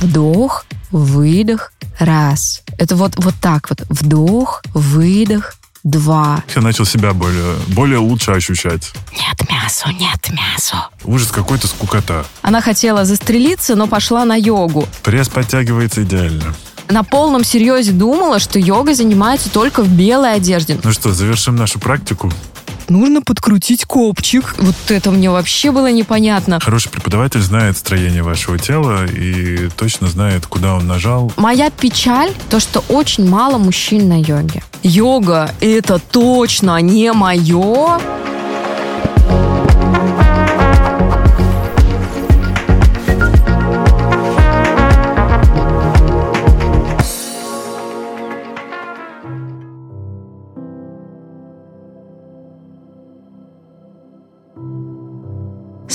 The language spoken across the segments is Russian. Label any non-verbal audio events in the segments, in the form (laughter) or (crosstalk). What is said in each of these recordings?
Вдох, выдох, раз. Это вот, вот так вот. Вдох, выдох, два. Я начал себя более, более лучше ощущать. Нет мясу, нет мясу. Ужас какой-то скукота. Она хотела застрелиться, но пошла на йогу. Пресс подтягивается идеально. На полном серьезе думала, что йогой занимается только в белой одежде. Ну что, завершим нашу практику? Нужно подкрутить копчик. Вот это мне вообще было непонятно. Хороший преподаватель знает строение вашего тела и точно знает, куда он нажал. Моя печаль то, что очень мало мужчин на йоге. Йога — это точно не мое.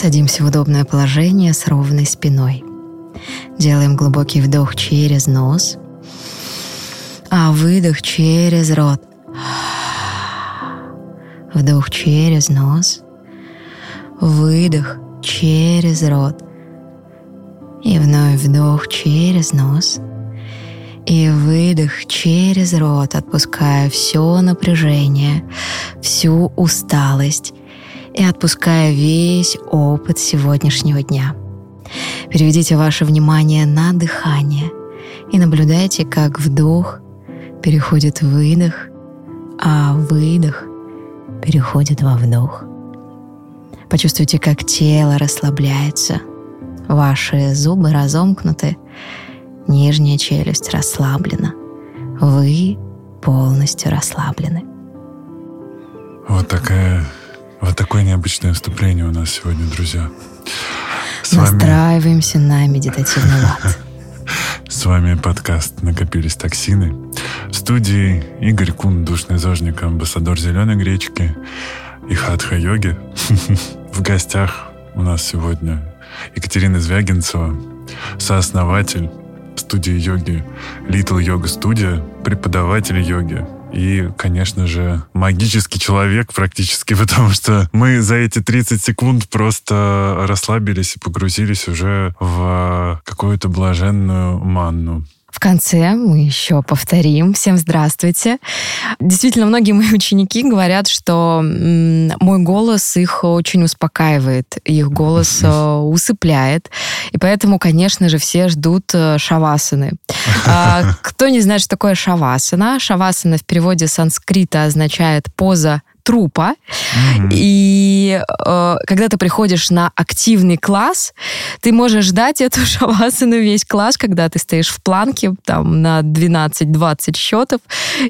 Садимся в удобное положение с ровной спиной. Делаем глубокий вдох через нос, а выдох через рот. Вдох через нос, выдох через рот. И вновь вдох через нос и выдох через рот, отпуская все напряжение, всю усталость и отпуская весь опыт сегодняшнего дня. Переведите ваше внимание на дыхание и наблюдайте, как вдох переходит в выдох, а выдох переходит во вдох. Почувствуйте, как тело расслабляется, ваши зубы разомкнуты, нижняя челюсть расслаблена, вы полностью расслаблены. Вот такая вот такое необычное вступление у нас сегодня, друзья. С Настраиваемся вами... на медитативный (laughs) лад. С вами подкаст «Накопились токсины». В студии Игорь Кун, душный зожник, амбассадор «Зеленой гречки» и хатха-йоги. (laughs) В гостях у нас сегодня Екатерина Звягинцева, сооснователь студии йоги Little Yoga Studio, преподаватель йоги, и, конечно же, магический человек практически, (laughs) потому что мы за эти 30 секунд просто расслабились и погрузились уже в какую-то блаженную манну. В конце мы еще повторим. Всем здравствуйте. Действительно, многие мои ученики говорят, что мой голос их очень успокаивает, их голос э, усыпляет. И поэтому, конечно же, все ждут э, шавасаны. А, (laughs) кто не знает, что такое шавасана? Шавасана в переводе санскрита означает поза трупа. Mm-hmm. И э, когда ты приходишь на активный класс, ты можешь ждать (laughs) эту шавасану весь класс, когда ты стоишь в планке там на 12-20 счетов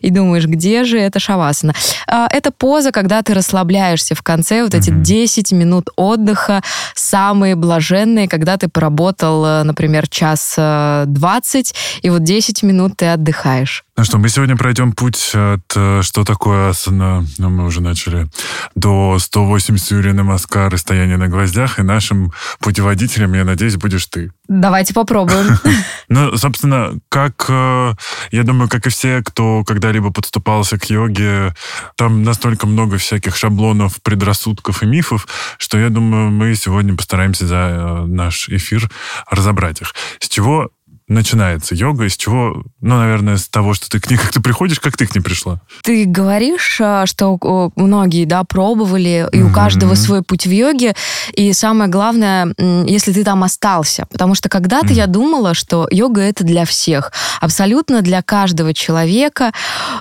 и думаешь, где же эта шавасана. Э, это поза, когда ты расслабляешься в конце, вот mm-hmm. эти 10 минут отдыха, самые блаженные, когда ты поработал, э, например, час 20, и вот 10 минут ты отдыхаешь. Ну что, мы сегодня пройдем путь от э, что такое асана, ну мы уже начали, до 180 Юрия Намаскар и стояние на гвоздях, и нашим путеводителем, я надеюсь, будешь ты. Давайте попробуем. (laughs) Ну, собственно, как, э, я думаю, как и все, кто когда-либо подступался к йоге, там настолько много всяких шаблонов, предрассудков и мифов, что я думаю, мы сегодня постараемся за э, наш эфир разобрать их. С чего начинается йога? Из чего? Ну, наверное, с того, что ты к ней как-то приходишь, как ты к ней пришла? Ты говоришь, а, что многие, да, пробовали, и mm-hmm. у каждого свой путь в йоге. И самое главное, если ты там остался. Потому что когда-то mm-hmm. я думала, что йога это для всех. Абсолютно для каждого человека.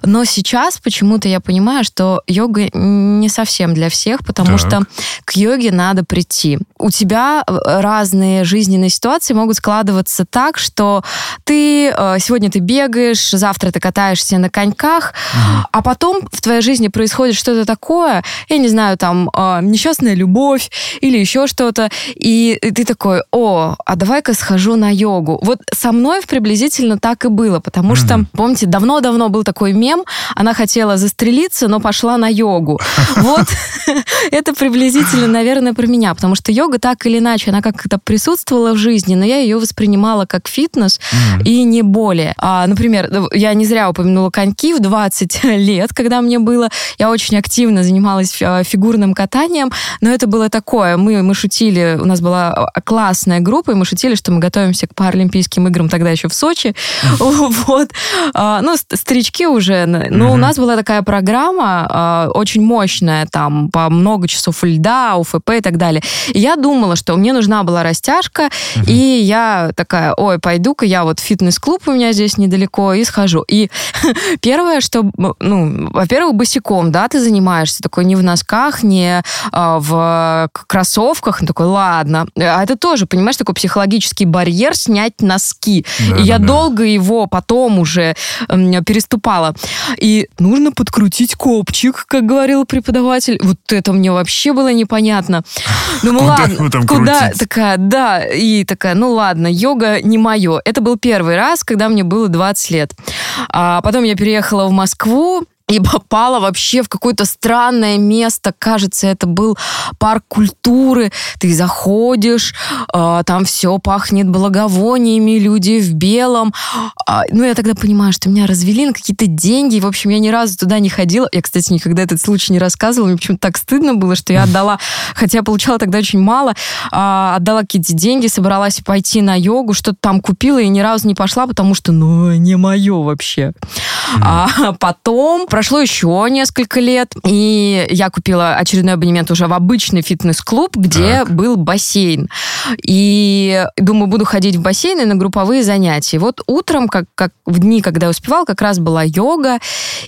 Но сейчас почему-то я понимаю, что йога не совсем для всех, потому так. что к йоге надо прийти. У тебя э, разные жизненные ситуации могут складываться так, что ты э, сегодня ты бегаешь, завтра ты катаешься на коньках, угу. а потом в твоей жизни происходит что-то такое, я не знаю, там э, несчастная любовь или еще что-то, и ты такой, о, а давай-ка схожу на йогу. Вот со мной приблизительно так и было, потому угу. что, помните, давно-давно был такой мем, она хотела застрелиться, но пошла на йогу. (laughs) Вот (laughs) это приблизительно, наверное, про меня, потому что йога так или иначе, она как-то присутствовала в жизни, но я ее воспринимала как фитнес, фитнес mm-hmm. и не более. А, например, я не зря упомянула коньки в 20 (laughs) лет, когда мне было. Я очень активно занималась фигурным катанием, но это было такое. Мы, мы шутили, у нас была а, классная группа, и мы шутили, что мы готовимся к Паралимпийским играм тогда еще в Сочи. (laughs) Вот. А, ну, старички уже. Но у нас была такая программа а, очень мощная, там, по много часов льда, УФП и так далее. И я думала, что мне нужна была растяжка, и я такая, ой, пойду-ка я вот в фитнес-клуб у меня здесь недалеко и схожу. И (laughs) первое, что, ну, во-первых, босиком, да, ты занимаешься, такой не в носках, не в кроссовках, ну, такой, ладно. А это тоже, понимаешь, такой психологический барьер снять носки. Да, и я да. долго его потом уже э, переступала. И нужно подкрутить копчик, как говорил преподаватель. Вот это мне вообще было непонятно. Думаю, куда ладно, куда? Крутить? Такая, да. И такая, ну ладно, йога не мое. Это был первый раз, когда мне было 20 лет. А потом я переехала в Москву, и попала вообще в какое-то странное место. Кажется, это был парк культуры. Ты заходишь, э, там все пахнет благовониями, люди в белом. Э, ну, я тогда понимаю, что меня развели на какие-то деньги. В общем, я ни разу туда не ходила. Я, кстати, никогда этот случай не рассказывала. Мне почему-то так стыдно было, что я отдала, хотя я получала тогда очень мало, э, отдала какие-то деньги, собралась пойти на йогу, что-то там купила и ни разу не пошла, потому что, ну, не мое вообще. Mm. А потом прошло еще несколько лет, и я купила очередной абонемент уже в обычный фитнес-клуб, где так. был бассейн. И думаю, буду ходить в бассейн и на групповые занятия. Вот утром, как, как в дни, когда я успевала, как раз была йога.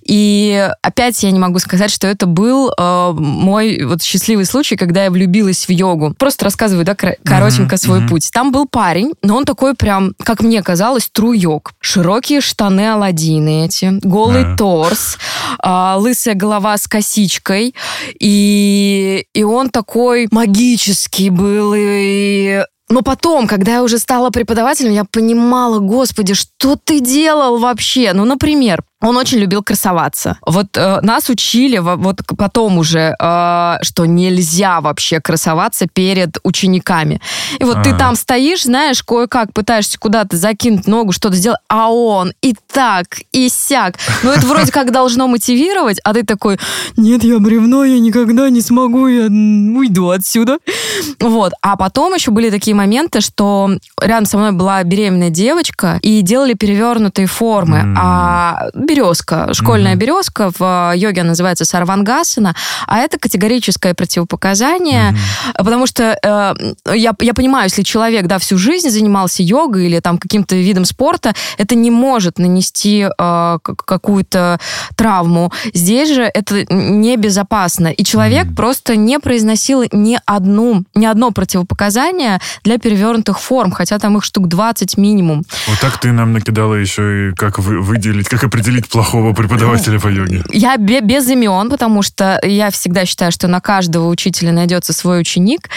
И опять я не могу сказать, что это был э, мой вот счастливый случай, когда я влюбилась в йогу. Просто рассказываю, да, коротенько mm-hmm. свой mm-hmm. путь. Там был парень, но он такой прям, как мне казалось, тру-йог. Широкие штаны Аладдины эти, голый yeah. торс, э, лысая голова с косичкой. И, и он такой магический был, и но потом, когда я уже стала преподавателем, я понимала, господи, что ты делал вообще? Ну, например, он очень любил красоваться. Вот э, нас учили вот потом уже, э, что нельзя вообще красоваться перед учениками. И вот А-а-а. ты а. там стоишь, знаешь, кое-как пытаешься куда-то закинуть ногу, что-то сделать, а он и так, и сяк. Ну это вроде как должно мотивировать, а ты такой, нет, я бревно, я никогда не смогу, я уйду отсюда. Вот. А потом еще были такие моменты, что рядом со мной была беременная девочка, и делали перевернутые формы. А березка, школьная mm-hmm. березка, в йоге называется сарвангасана, а это категорическое противопоказание, mm-hmm. потому что э, я, я понимаю, если человек, да, всю жизнь занимался йогой или там каким-то видом спорта, это не может нанести э, какую-то травму. Здесь же это небезопасно, и человек mm-hmm. просто не произносил ни одну, ни одно противопоказание для перевернутых форм, хотя там их штук 20 минимум. Вот так ты нам накидала еще и как вы, выделить, как определить быть плохого преподавателя по йоге? Я без имен, потому что я всегда считаю, что на каждого учителя найдется свой ученик.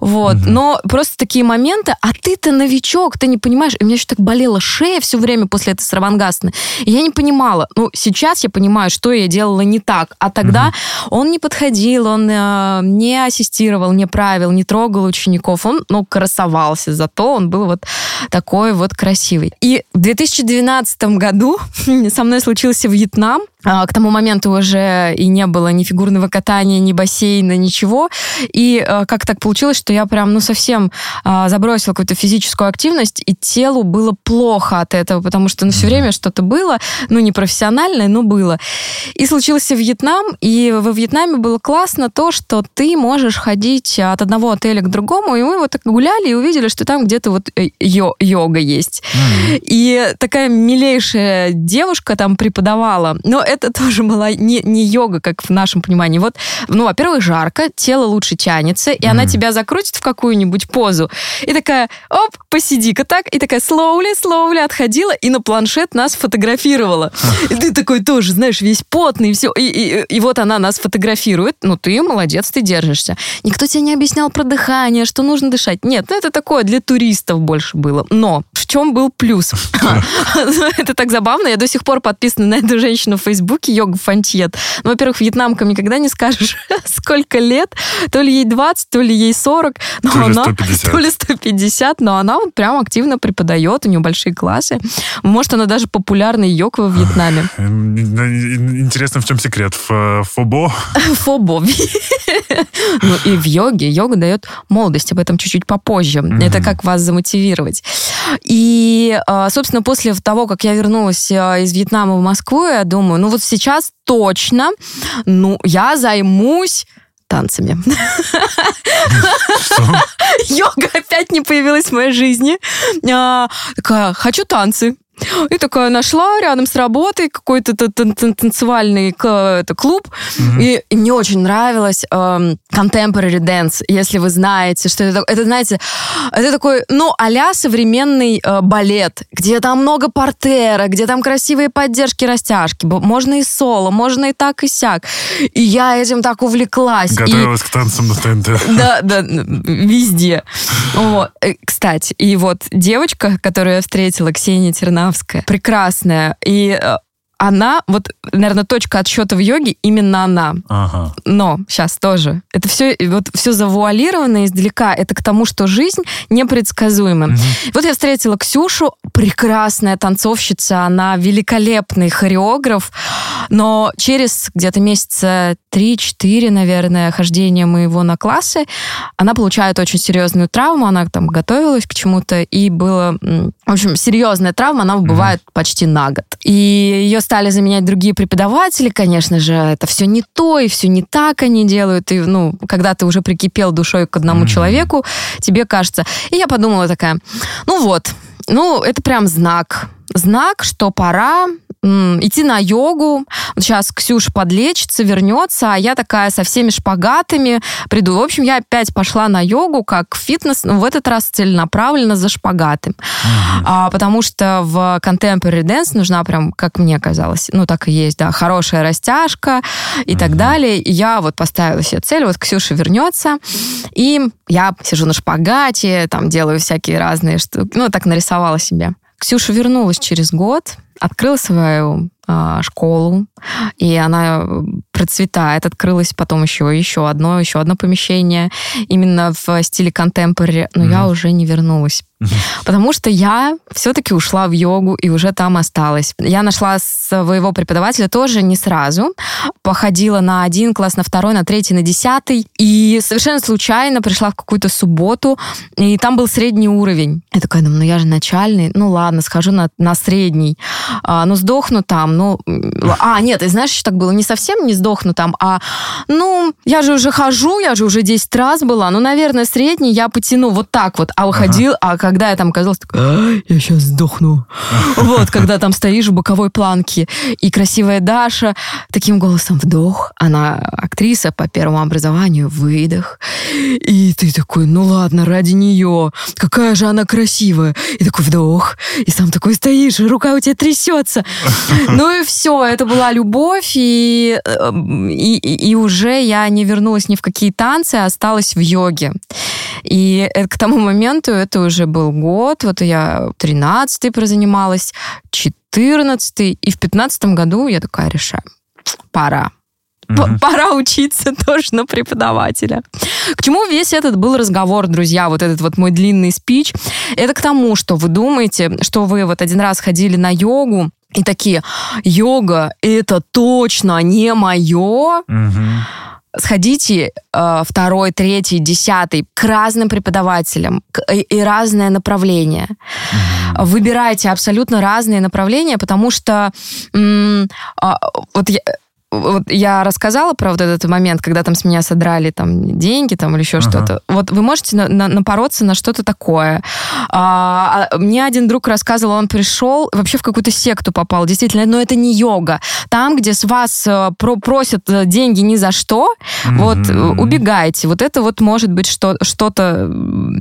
Вот. Угу. Но просто такие моменты, а ты-то новичок, ты не понимаешь. И у меня еще так болела шея все время после этой сравангасны. И я не понимала. Ну, сейчас я понимаю, что я делала не так. А тогда угу. он не подходил, он э, не ассистировал, не правил, не трогал учеников. Он, ну, красовался. Зато он был вот такой вот красивый. И в 2012 году (laughs) со мной случился Вьетнам. А, к тому моменту уже и не было ни фигурного катания, ни бассейна, ничего. И а, как так получилось, что я прям, ну, совсем а, забросила какую-то физическую активность, и телу было плохо от этого, потому что, ну, все время что-то было, ну, не профессиональное, но было. И случился Вьетнам, и во Вьетнаме было классно то, что ты можешь ходить от одного отеля к другому, и мы вот так гуляли и увидели, что там где-то вот э, йо йога есть. Mm-hmm. И такая милейшая девушка там преподавала. Но это тоже была не, не йога, как в нашем понимании. Вот, ну, во-первых, жарко, тело лучше тянется, и mm. она тебя закрутит в какую-нибудь позу. И такая, оп, посиди-ка так, и такая слоули, слоули отходила, и на планшет нас фотографировала. И ты такой тоже, знаешь, весь потный, все. И, и, и вот она нас фотографирует. Ну, ты молодец, ты держишься. Никто тебе не объяснял про дыхание, что нужно дышать. Нет, ну это такое для туристов больше было. Но в чем был плюс? (laughs) (laughs) Это так забавно. Я до сих пор подписана на эту женщину в Фейсбуке Фейсбуке йога фанчет. Ну, во-первых, вьетнамкам никогда не скажешь, (laughs) сколько лет. То ли ей 20, то ли ей 40. Но то она, ли 150. То ли 150, но она вот прям активно преподает, у нее большие классы. Может, она даже популярный йог во Вьетнаме. Интересно, в чем секрет? В фобо? (laughs) Фобо. (laughs) Ну и в йоге. Йога дает молодость, об этом чуть-чуть попозже. Это как вас замотивировать. И, а, собственно, после того, как я вернулась а, из Вьетнама в Москву, я думаю, ну вот сейчас точно, ну, я займусь танцами. (laughs) Йога опять не появилась в моей жизни. А, хочу танцы. И такая нашла рядом с работой какой-то танцевальный клуб. Mm-hmm. И, мне очень нравилось э, contemporary dance, если вы знаете, что это. Это, знаете, это такой, ну, а современный э, балет, где там много портера, где там красивые поддержки, растяжки. Можно и соло, можно и так, и сяк. И я этим так увлеклась. Готовилась и... к танцам на ТНТ. (laughs) Да, да, везде. Вот. Э, кстати, и вот девочка, которую я встретила, Ксения Тернавская, скандинавская, прекрасная. И э, она, вот, наверное, точка отсчета в йоге именно она. Ага. Но сейчас тоже. Это все, вот все завуалировано издалека. Это к тому, что жизнь непредсказуема. Угу. Вот я встретила Ксюшу, прекрасная танцовщица, она великолепный хореограф, но через где-то месяца 3-4, наверное, хождения моего на классы, она получает очень серьезную травму, она там готовилась к чему-то, и было, в общем, серьезная травма, она бывает угу. почти на год. И ее стали заменять другие преподаватели, конечно же, это все не то, и все не так они делают. И, ну, когда ты уже прикипел душой к одному mm-hmm. человеку, тебе кажется. И я подумала такая, ну вот, ну, это прям знак. Знак, что пора идти на йогу. Вот сейчас Ксюша подлечится, вернется, а я такая со всеми шпагатами приду. В общем, я опять пошла на йогу как фитнес, но в этот раз целенаправленно за шпагаты. Mm-hmm. А, потому что в contemporary dance нужна прям, как мне казалось, ну так и есть, да, хорошая растяжка и mm-hmm. так далее. И я вот поставила себе цель, вот Ксюша вернется, и я сижу на шпагате, там делаю всякие разные штуки, ну так нарисовала себе. Ксюша вернулась через год, открыла свою э, школу, и она процветает. Открылось потом еще, еще одно, еще одно помещение именно в стиле контемпорари, но mm-hmm. я уже не вернулась. Потому что я все-таки ушла в йогу и уже там осталась. Я нашла своего преподавателя тоже не сразу. Походила на один класс, на второй, на третий, на десятый. И совершенно случайно пришла в какую-то субботу, и там был средний уровень. Я такая, ну, ну я же начальный, ну ладно, схожу на, на средний. А, ну сдохну там, ну... А, нет, и знаешь, еще так было, не совсем не сдохну там, а, ну, я же уже хожу, я же уже 10 раз была, ну, наверное, средний я потяну вот так вот. А выходил, ага. а когда я там оказалась, такая, «А, я сейчас сдохну. (laughs) Вот, когда там стоишь в боковой планке, и красивая Даша таким голосом вдох, она актриса по первому образованию, выдох, и ты такой, ну ладно, ради нее, какая же она красивая, и такой вдох, и сам такой стоишь, рука у тебя трясется. (laughs) Ну и все, это была любовь, и, и, и уже я не вернулась ни в какие танцы, а осталась в йоге. И к тому моменту это уже был год, вот я 13-й прозанималась, 14-й, и в 15 году я такая решаю, пора. Mm-hmm. Пора учиться (laughs) тоже на преподавателя. К чему весь этот был разговор, друзья, вот этот вот мой длинный спич? Это к тому, что вы думаете, что вы вот один раз ходили на йогу, и такие, йога, это точно не мое. Mm-hmm сходите э, второй, третий, десятый к разным преподавателям к, и, и разное направление. Mm-hmm. Выбирайте абсолютно разные направления, потому что м- э, вот я, вот я рассказала про вот этот момент, когда там с меня содрали там деньги там или еще uh-huh. что-то. Вот вы можете на, на, напороться на что-то такое. А, а, мне один друг рассказывал, он пришел, вообще в какую-то секту попал, действительно, но это не йога. Там, где с вас э, про, просят э, деньги ни за что, mm-hmm. вот убегайте. Вот это вот может быть что, что-то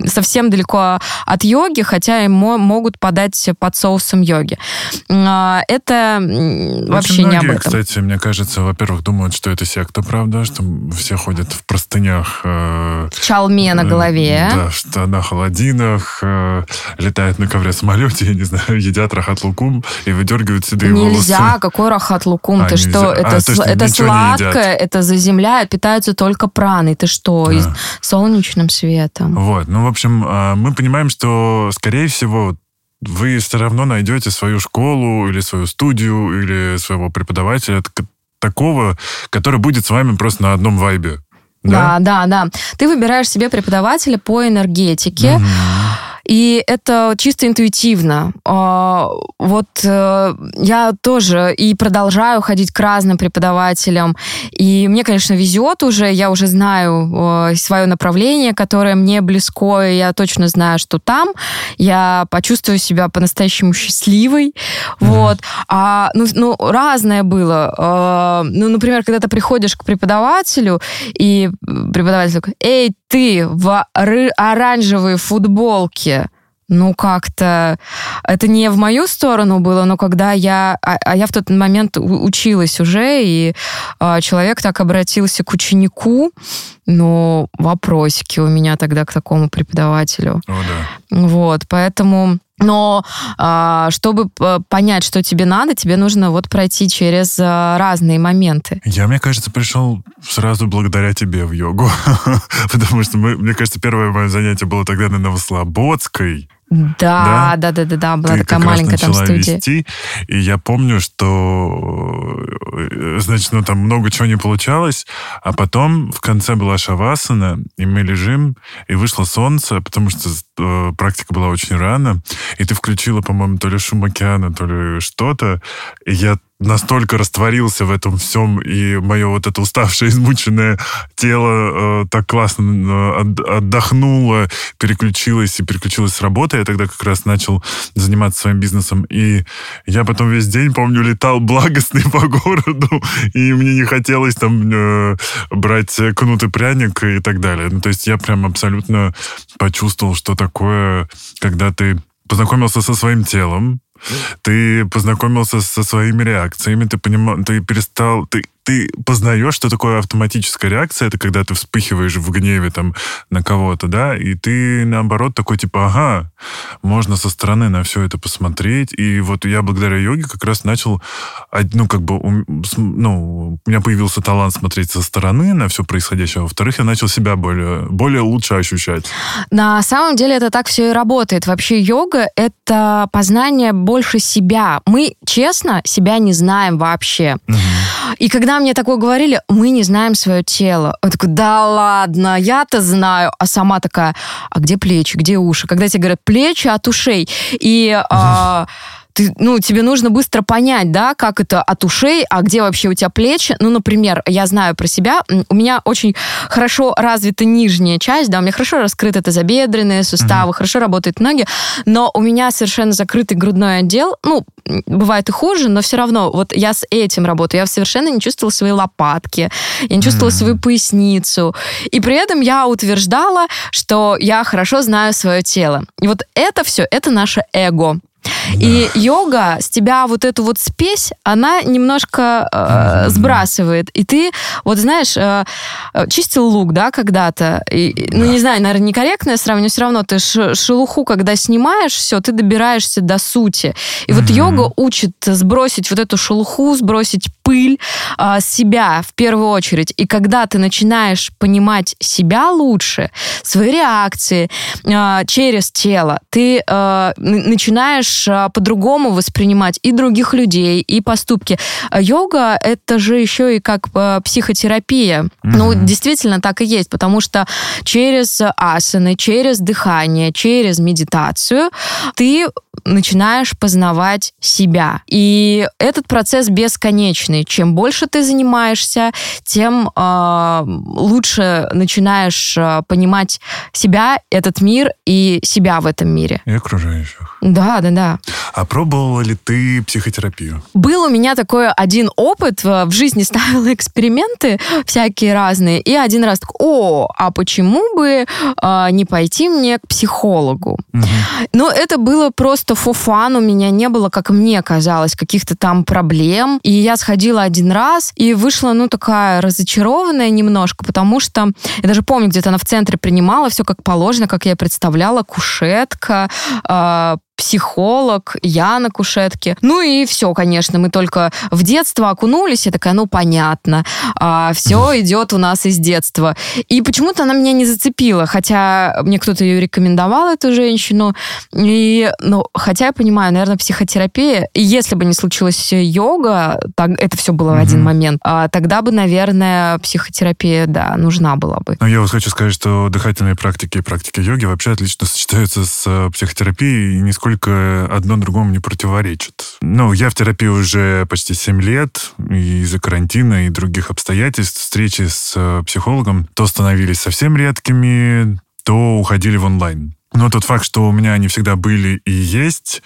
совсем далеко от йоги, хотя мо, могут подать под соусом йоги. А, это Очень вообще многие, не об этом. кстати, мне кажется, во-первых, думают, что это секта, правда, что все ходят в простынях. Э, в чалме на голове. Да, в штанах, холодинах, э, э, летают на ковре-самолете, я не знаю, (laughs) едят рахат лукум и выдергивают седые Нельзя, волосы. Нельзя, какой рахат лукум? А, ты нельзя. что, А, это, то есть сл- это сладкое, это заземляет, питаются только праной. Ты что, Да. солнечным светом? Вот, ну, в общем, а, мы понимаем, что, скорее всего, вы все равно найдете свою школу или свою студию или своего преподавателя такого, который будет с вами просто на одном вайбе. Да, да, да. Ты выбираешь себе преподавателя по энергетике, Мгм. И это чисто интуитивно. А, Вот э, я тоже и продолжаю ходить к разным преподавателям, и мне, конечно, везет уже, я уже знаю свое направление, которое мне близко, и я точно знаю, что там я почувствую себя по-настоящему счастливой. Вот. А, ну, ну, разное было. А, Ну, например, когда ты приходишь к преподавателю, и преподаватель такой, эй, ты в оранжевой футболке, ну, как-то это не в мою сторону было, но когда я... А, а я в тот момент училась уже, и а, человек так обратился к ученику, ну, вопросики у меня тогда к такому преподавателю. О, да. Вот, поэтому... Но а, чтобы п- понять, что тебе надо, тебе нужно вот пройти через а, разные моменты. Я, мне кажется, пришел сразу благодаря тебе в йогу. (laughs) Потому что, мы, мне кажется, первое мое занятие было тогда на Новослободской. Да, да, да, да, да, была Ты такая маленькая там студия. вести, и я помню, что, э, значит, ну там много чего не получалось, а потом в конце была шавасана, и мы лежим, и вышло солнце, потому что э, практика была очень рано, и ты включила, по-моему, то ли шум океана, то ли что-то, и я настолько растворился в этом всем, и мое вот это уставшее, (laughs) измученное тело э, так классно э, от- отдохнуло, переключилось и переключилось с работы. Я тогда как раз начал заниматься своим бизнесом. И я потом весь день, помню, летал (laughs) благостный по городу, и мне не хотелось там э, брать кнут и пряник и так далее. Ну, то есть я прям абсолютно почувствовал, что такое, когда ты познакомился со своим телом, ты познакомился со своими реакциями, ты понимал, ты перестал, ты, ты познаешь, что такое автоматическая реакция, это когда ты вспыхиваешь в гневе там на кого-то, да, и ты наоборот такой типа, ага, можно со стороны на все это посмотреть, и вот я благодаря йоге как раз начал, ну как бы, ну у меня появился талант смотреть со стороны на все происходящее, а во-вторых, я начал себя более, более лучше ощущать. На самом деле это так все и работает. Вообще йога — это познание больше себя. Мы, честно, себя не знаем вообще. И когда мне такое говорили, мы не знаем свое тело. Я такой, да ладно, я-то знаю. А сама такая, а где плечи, где уши? Когда тебе говорят плечи от ушей. И... а, ты, ну, тебе нужно быстро понять, да, как это от ушей, а где вообще у тебя плечи. Ну, например, я знаю про себя, у меня очень хорошо развита нижняя часть, да, у меня хорошо раскрыты тазобедренные суставы, хорошо работают ноги, но у меня совершенно закрытый грудной отдел, ну, бывает и хуже, но все равно, вот я с этим работаю, я совершенно не чувствовала свои лопатки, я не чувствовала свою поясницу, и при этом я утверждала, что я хорошо знаю свое тело. И вот это все, это наше эго. И йога с тебя вот эту вот спесь, она немножко э, сбрасывает. И ты, вот знаешь, э, э, чистил лук, да, когда-то. И, Ну, Да. не знаю, наверное, некорректное сравнение, но все равно ты шелуху, когда снимаешь, все, ты добираешься до сути. И вот Мгм. йога учит сбросить вот эту шелуху, сбросить пыль с себя в первую очередь. И когда ты начинаешь понимать себя лучше, свои реакции а, через тело, ты н- начинаешь а, по-другому воспринимать и других людей, и поступки. А Йога — это же еще и как а, психотерапия. Ну, Мгм. действительно так и есть, потому что через асаны, через дыхание, через медитацию ты начинаешь познавать себя. И этот процесс бесконечный. Чем больше ты занимаешься, тем э, лучше начинаешь э, понимать себя, этот мир и себя в этом мире. И окружающих. Да, да, да. А пробовала ли ты психотерапию? Был у меня такой один опыт, э, в жизни ставила (laughs) эксперименты всякие разные, и один раз так, о, а почему бы э, не пойти мне к психологу? Мгм. Но это было просто фофан, у меня не было, как мне казалось, каких-то там проблем. И я сходила сходила один раз и вышла, ну, такая разочарованная немножко, потому что я даже помню, где-то она в центре принимала все как положено, как я представляла, кушетка, э, психолог, я на кушетке. Ну и все, конечно, мы только в детство окунулись, я такая, ну понятно, а, все идет у нас из детства. И почему-то она меня не зацепила, хотя мне кто-то ее рекомендовал, эту женщину. И, ну, хотя я понимаю, наверное, психотерапия, и если бы не случилась йога, так, это все было в один момент, а, тогда бы, наверное, психотерапия, да, нужна была бы. Но я вот хочу сказать, что дыхательные практики и практики йоги вообще отлично сочетаются с э, психотерапией, и нисколько насколько одно другому не противоречит. Ну, я в терапии уже почти 7 лет, и из-за карантина и других обстоятельств встречи с э, психологом то становились совсем редкими, то уходили в онлайн. Но тот факт, что у меня они всегда были и есть,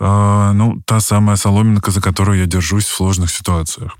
э, ну, та самая соломинка, за которую я держусь в сложных ситуациях.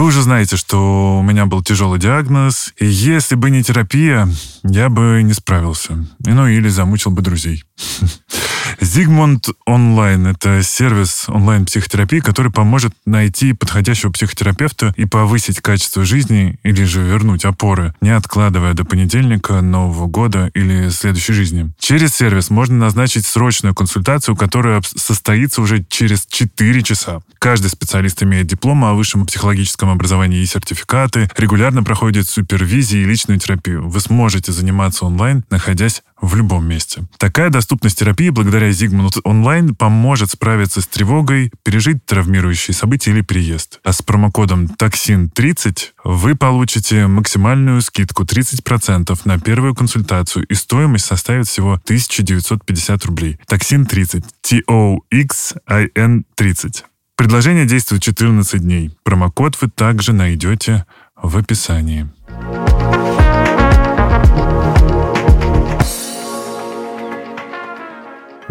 Вы уже знаете, что у меня был тяжелый диагноз, и если бы не терапия, я бы не справился. Ну, или замучил бы друзей. (laughs) Зигмунд онлайн – это сервис онлайн-психотерапии, который поможет найти подходящего психотерапевта и повысить качество жизни или же вернуть опоры, не откладывая до понедельника, Нового года или следующей жизни. Через сервис можно назначить срочную консультацию, которая состоится уже через 4 часа. Каждый специалист имеет диплом о высшем психологическом образовании и сертификаты, регулярно проходит супервизии и личную терапию. Вы сможете заниматься онлайн, находясь в любом месте. Такая доступность терапии благодаря Zigmund Online поможет справиться с тревогой, пережить травмирующие события или переезд. А с промокодом TOXIN30 вы получите максимальную скидку 30% на первую консультацию и стоимость составит всего 1950 рублей. TOXIN30. T-O-X-I-N 30. Предложение действует 14 дней. Промокод вы также найдете в описании.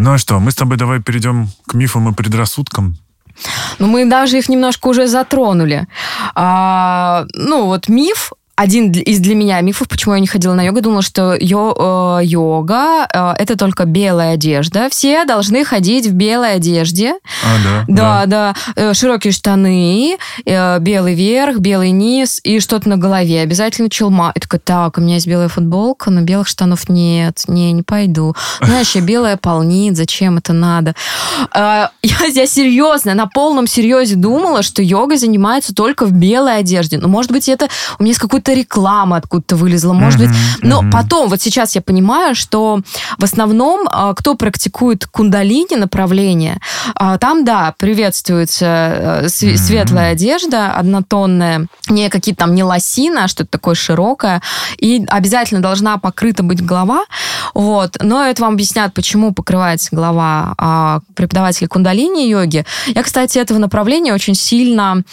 Ну а что, мы с тобой давай перейдем к мифам и предрассудкам. Ну, мы даже их немножко уже затронули. А, ну, вот миф один из для меня мифов, почему я не ходила на йогу, думала, что йо, э, йога э, это только белая одежда. Все должны ходить в белой одежде. А, да. Да, да. да. Э, широкие штаны, э, белый верх, белый низ и что-то на голове. Обязательно челма. И такая, так, у меня есть белая футболка, но белых штанов нет. Не, не пойду. Знаешь, я белая полнит, зачем это надо? Э, я, я серьезно, на полном серьезе думала, что йогой занимается только в белой одежде. Но, может быть, это у меня есть какой-то какая-то реклама откуда-то вылезла, может быть. Но потом, вот сейчас я понимаю, что в основном, а, кто практикует кундалини направление, а, там, да, приветствуется э, светлая одежда, однотонная, не какие-то там не лосина, а что-то такое широкое, и обязательно должна покрыта быть голова, вот. Но это вам объяснят, почему покрывается голова а, преподавателей кундалини-йоги. Я, кстати, этого направления очень сильно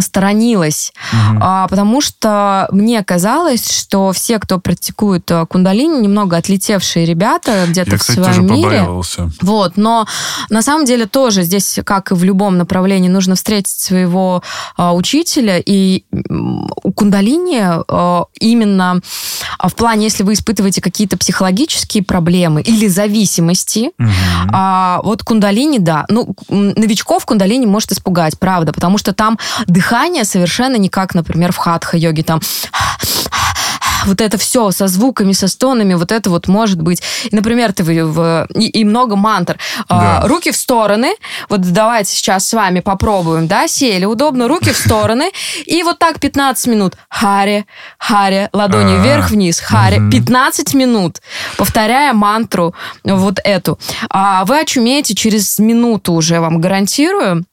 сторонилась, угу. потому что мне казалось, что все, кто практикует э, кундалини, немного отлетевшие ребята где-то в своем тоже мире. Побаивался. Вот, но на самом деле тоже здесь, как и в любом направлении, нужно встретить своего э, учителя. И у кундалини э, именно в плане, если вы испытываете какие-то психологические проблемы или зависимости, угу. э, вот кундалини, да. Ну, новичков кундалини может испугать, правда, потому что там дыхание совершенно не как, например, в хатха-йоге, там вот это все со звуками, со стонами, вот это вот может быть. Например, ты в, и, и много мантр. А, да. А, руки в стороны. Вот давайте сейчас с вами попробуем, да, сели удобно, руки в стороны. И вот так 15 минут. Харе, харе, ладони А-а-а. вверх-вниз, харе. Угу. 15 минут, повторяя мантру вот эту. А вы очумеете через минуту уже, вам гарантирую.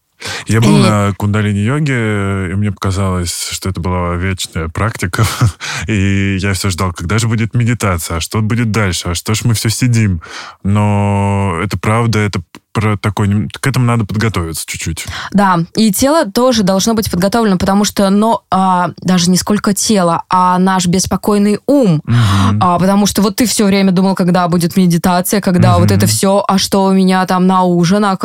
Я был и... на кундалини-йоге, и мне показалось, что это была вечная практика. (laughs) И я все ждал, когда же будет медитация, а что будет дальше, а что ж мы все сидим. Но это правда, это про такой... К этому надо подготовиться чуть-чуть. Да, и тело тоже должно быть подготовлено, потому что, но а, даже не сколько тело, а наш беспокойный ум. Угу. А, потому что вот ты все время думал, когда будет медитация, когда угу. вот это все, а что у меня там на ужин, а,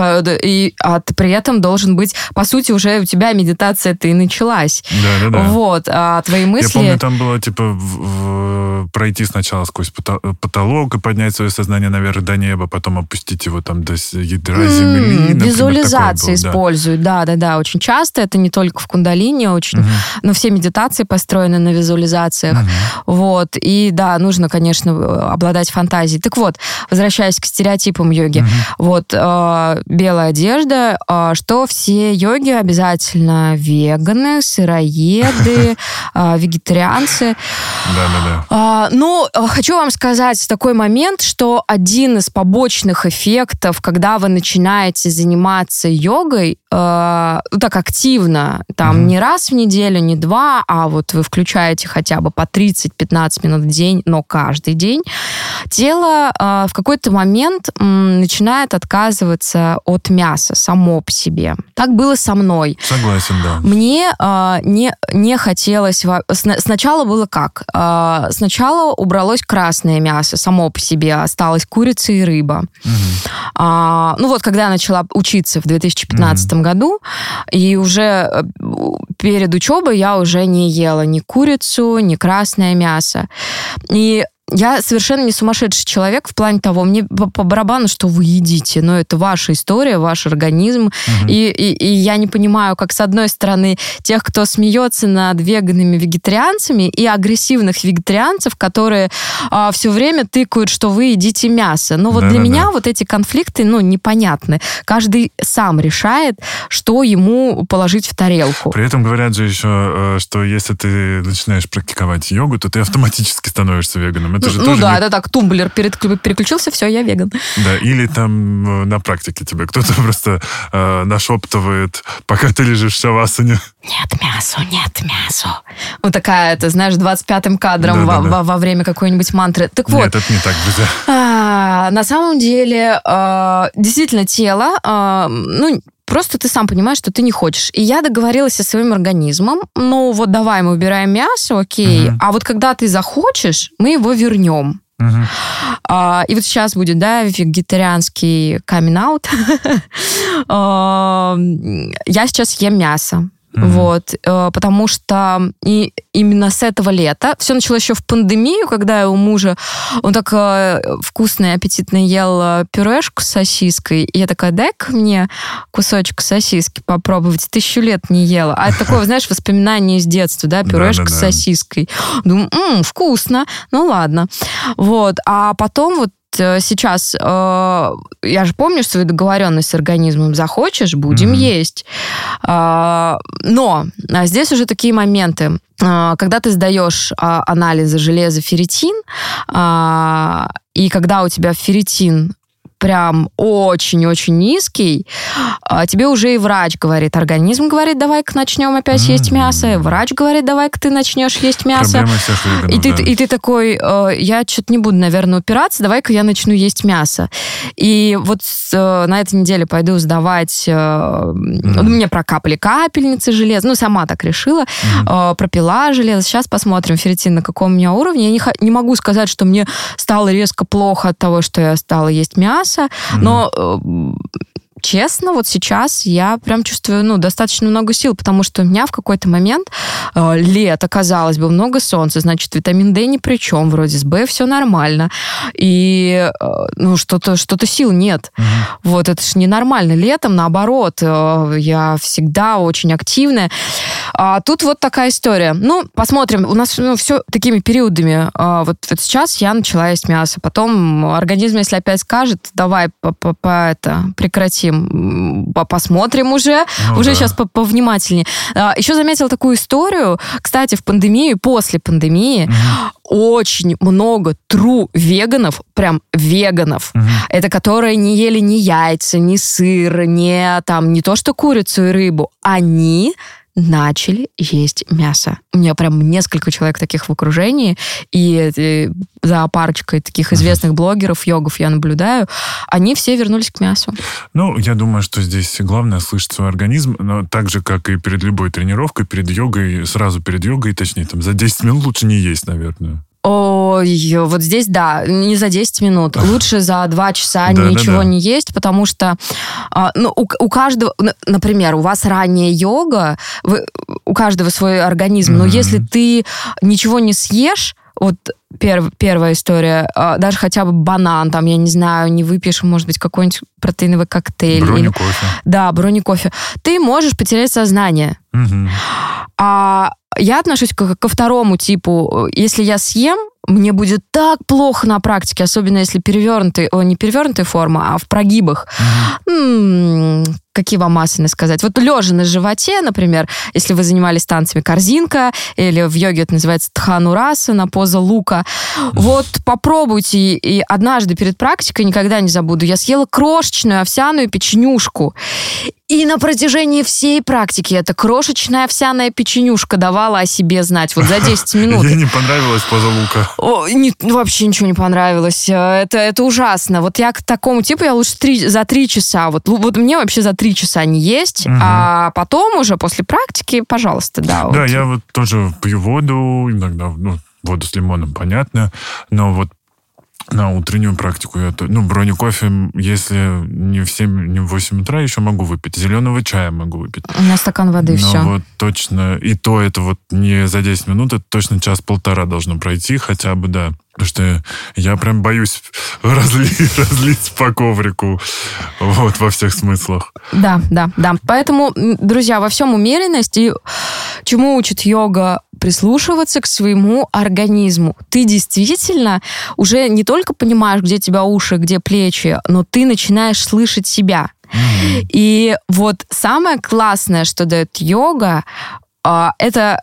и а ты при этом должен быть, по сути, уже у тебя медитация-то и началась. Да, да, да. Вот, а твои мысли... Я помню, там было, типа, в, в, пройти сначала сквозь потолок и поднять свое сознание наверх до неба, потом опустить его там до ядра земли. Mm, визуализации используют, да. да, да, очень часто. Это не только в кундалини, очень, uh-huh. но все медитации построены на визуализациях. Uh-huh. Вот. И да, нужно, конечно, обладать фантазией. Так вот, возвращаясь к стереотипам йоги. Uh-huh. Вот э, белая одежда, э, что все йоги обязательно веганы, сыроеды, э, (laughs) вегетарианцы. Да, да, да. Ну, хочу вам сказать такой момент, что один из побочных эффектов, когда вы начинаете заниматься йогой, э, ну, так активно, там mm-hmm. не раз в неделю, не два, а вот вы включаете хотя бы по 30-15 минут в день, но каждый день, тело э, в какой-то момент э, начинает отказываться от мяса само по себе. Так было со мной. Согласен, да. Мне э, не, не хотелось... Сначала было как? Э, сначала убралось красное мясо само по себе, осталась курица и рыба. Угу. А, ну вот, когда я начала учиться в 2015 угу. году, и уже э, перед учебой я уже не ела ни курицу, ни красное мясо. И я совершенно не сумасшедший человек в плане того, мне по, по барабану, что вы едите, но это ваша история, ваш организм, угу. и, и, и я не понимаю, как с одной стороны тех, кто смеется над веганами, вегетарианцами, и агрессивных вегетарианцев, которые а, все время тыкают, что вы едите мясо. Но вот да, для да, меня да. вот эти конфликты, ну, непонятны. Каждый сам решает, что ему положить в тарелку. При этом говорят же еще, э, что если ты начинаешь практиковать йогу, то ты автоматически становишься веганом. Это же ну тоже да, не... это так, тумблер переключился, все, я веган. Да, или там э, на практике тебе кто-то (laughs) просто э, нашептывает, пока ты лежишь в шавасане. Нет мясу, нет мясу. Вот такая, это, знаешь, 25-м кадром да, во, да, да. Во, во время какой-нибудь мантры. Так вот. Нет, это не так, друзья. А, на самом деле, э, действительно, тело, э, ну, Просто ты сам понимаешь, что ты не хочешь. И я договорилась со своим организмом, ну вот давай мы убираем мясо, окей, угу. а вот когда ты захочешь, мы его вернем. Угу. А, и вот сейчас будет, да, вегетарианский камин-аут. (laughs) А, я сейчас ем мясо. Mm-hmm. Вот, э, потому что и именно с этого лета, все началось еще в пандемию, когда у мужа, он так э, вкусно и аппетитно ел э, пюрешку с сосиской, и я такая, дай-ка мне кусочек сосиски попробовать, тысячу лет не ела. А это (laughs) такое, знаешь, воспоминание из детства, да, пюрешка с сосиской. Думаю, вкусно, ну ладно. Вот, а потом вот сейчас, э, я же помню свою договоренность с организмом, захочешь, будем mm-hmm. есть. Э, но а здесь уже такие моменты. Э, когда ты сдаешь э, анализы железа, ферритин, э, и когда у тебя ферритин прям очень-очень низкий, а тебе уже и врач говорит, организм говорит, давай-ка начнем опять mm-hmm. есть мясо, врач говорит, давай-ка ты начнешь есть мясо. Веганов, и, ты, да. и ты такой, э, я что-то не буду, наверное, упираться, давай-ка я начну есть мясо. И вот э, на этой неделе пойду сдавать, mm-hmm. мне прокапали капельницы железа, ну, сама так решила, mm-hmm. пропила железо, сейчас посмотрим ферритин на каком у меня уровне. Я не, не могу сказать, что мне стало резко плохо от того, что я стала есть мясо, mm-hmm. но э, честно, вот сейчас я прям чувствую, ну, достаточно много сил, потому что у меня в какой-то момент э, лето, казалось бы, много солнца, значит, витамин D ни при чем, вроде с B все нормально, и, э, ну, что-то что сил нет. Угу. Вот, это же ненормально. Летом, наоборот, э, я всегда очень активная. А тут вот такая история. Ну, посмотрим. У нас ну, все такими периодами. А, вот, вот сейчас я начала есть мясо, потом организм, если опять скажет, давай по, по, по это прекрати посмотрим, посмотрим уже, ну, уже да. сейчас повнимательнее. А, еще заметила такую историю, кстати, в пандемию, после пандемии, угу. очень много тру веганов, прям веганов, угу. это которые не ели ни яйца, ни сыр, не там, не то что курицу и рыбу, они начали есть мясо. У меня прям несколько человек таких в окружении, и, и за парочкой таких известных блогеров, йогов я наблюдаю, они все вернулись к мясу. Ну, я думаю, что здесь главное слышать свой организм, но так же, как и перед любой тренировкой, перед йогой, сразу перед йогой, точнее, там, за 10 минут лучше не есть, наверное. Ой, вот здесь, да, не за 10 минут. Лучше за 2 часа да, ничего да, да. не есть, потому что а, ну, у, у каждого, например, у вас ранняя йога, вы, у каждого свой организм, mm-hmm. но если ты ничего не съешь, вот перв, первая история, а, даже хотя бы банан, там, я не знаю, не выпьешь, может быть, какой-нибудь протеиновый коктейль. Брони кофе. Да, брони кофе. Ты можешь потерять сознание. Угу. А я отношусь ко, ко второму типу. Если я съем, мне будет так плохо на практике, особенно если перевернутый, о, не перевернутая форма, а в прогибах. Mm-hmm. Какие вам асаны сказать? Вот лежа на животе, например, если вы занимались танцами корзинка, или в йоге это называется тханурасана, поза лука, вот попробуйте. И однажды перед практикой, никогда не забуду, я съела крошечную овсяную печенюшку. И на протяжении всей практики эта крошечная овсяная печенюшка давала о себе знать. Вот за 10 (laughs) минут. Ей не понравилась поза лука. О, не, вообще ничего не понравилось. Э, это, это ужасно. Вот я к такому типу, я лучше три, за 3 часа. Вот, вот мне вообще за 3 часа не есть. Угу. А потом уже после практики, пожалуйста, да. Да, вот. я вот тоже пью воду, иногда, ну, воду с лимоном, понятно. Но вот на утреннюю практику. Я, ну, брони кофе, если не в 7, не в 8 утра еще могу выпить. Зеленого чая могу выпить. У меня стакан воды, Но все. вот точно, и то это вот не за 10 минут, это точно час-полтора должно пройти хотя бы, да. Потому что я прям боюсь (laughs) разлить, (laughs) разлить по коврику вот, во всех смыслах. Да, да, да. Поэтому, друзья, во всем умеренность. И чему учит йога? Прислушиваться к своему организму. Ты действительно уже не только понимаешь, где тебя уши, где плечи, но ты начинаешь слышать себя. Mm-hmm. И вот самое классное, что дает йога, а, это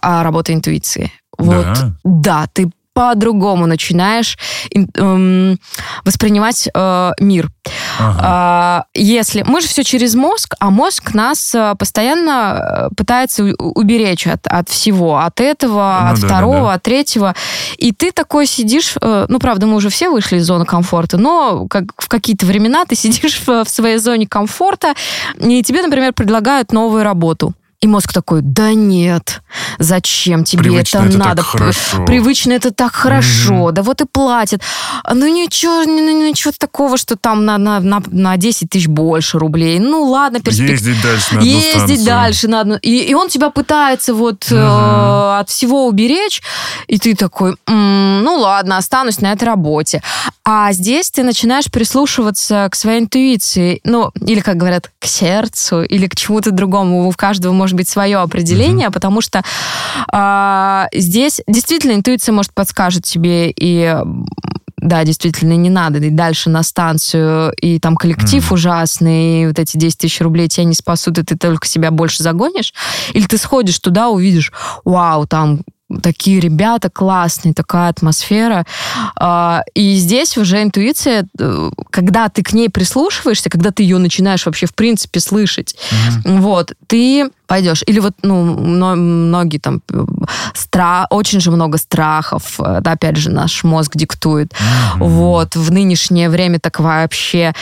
а, работа интуиции. Вот, да. да, ты по-другому начинаешь эм, воспринимать э, мир. Ага. Э, если мы же все через мозг, а мозг нас э, постоянно э, пытается уберечь от, от всего, от этого, ну, от да, второго, да, да. от третьего, и ты такой сидишь, э, ну правда мы уже все вышли из зоны комфорта, но как в какие-то времена ты сидишь в, в своей зоне комфорта, и тебе, например, предлагают новую работу. И мозг такой, да нет, зачем тебе Привычно это, это надо? Так Привычно это так хорошо, mm-hmm. да вот и платят. Ну ничего, ну, ничего такого, что там на, на, на, на 10 тысяч больше рублей. Ну ладно, перспектив... Ездить дальше на одну Ездить станцию. дальше на одну... И, и он тебя пытается вот mm-hmm. э, от всего уберечь, и ты такой, м-м, ну ладно, останусь на этой работе. А здесь ты начинаешь прислушиваться к своей интуиции, ну, или, как говорят, к сердцу, или к чему-то другому. У каждого может может быть свое определение, mm-hmm. потому что э, здесь действительно интуиция может подскажет тебе и да, действительно, не надо, и дальше на станцию, и там коллектив mm. ужасный, и вот эти 10 тысяч рублей тебя не спасут, и ты только себя больше загонишь, или ты сходишь туда, увидишь, вау, там такие ребята классные, такая атмосфера. А, и здесь уже интуиция, э, когда ты к ней прислушиваешься, когда ты ее начинаешь вообще в принципе слышать, mm-hmm. вот, ты пойдешь. Или вот, ну, многие там, стра... очень же много страхов, да, опять же, наш мозг диктует. Mm-hmm. Вот, в нынешнее время так вообще...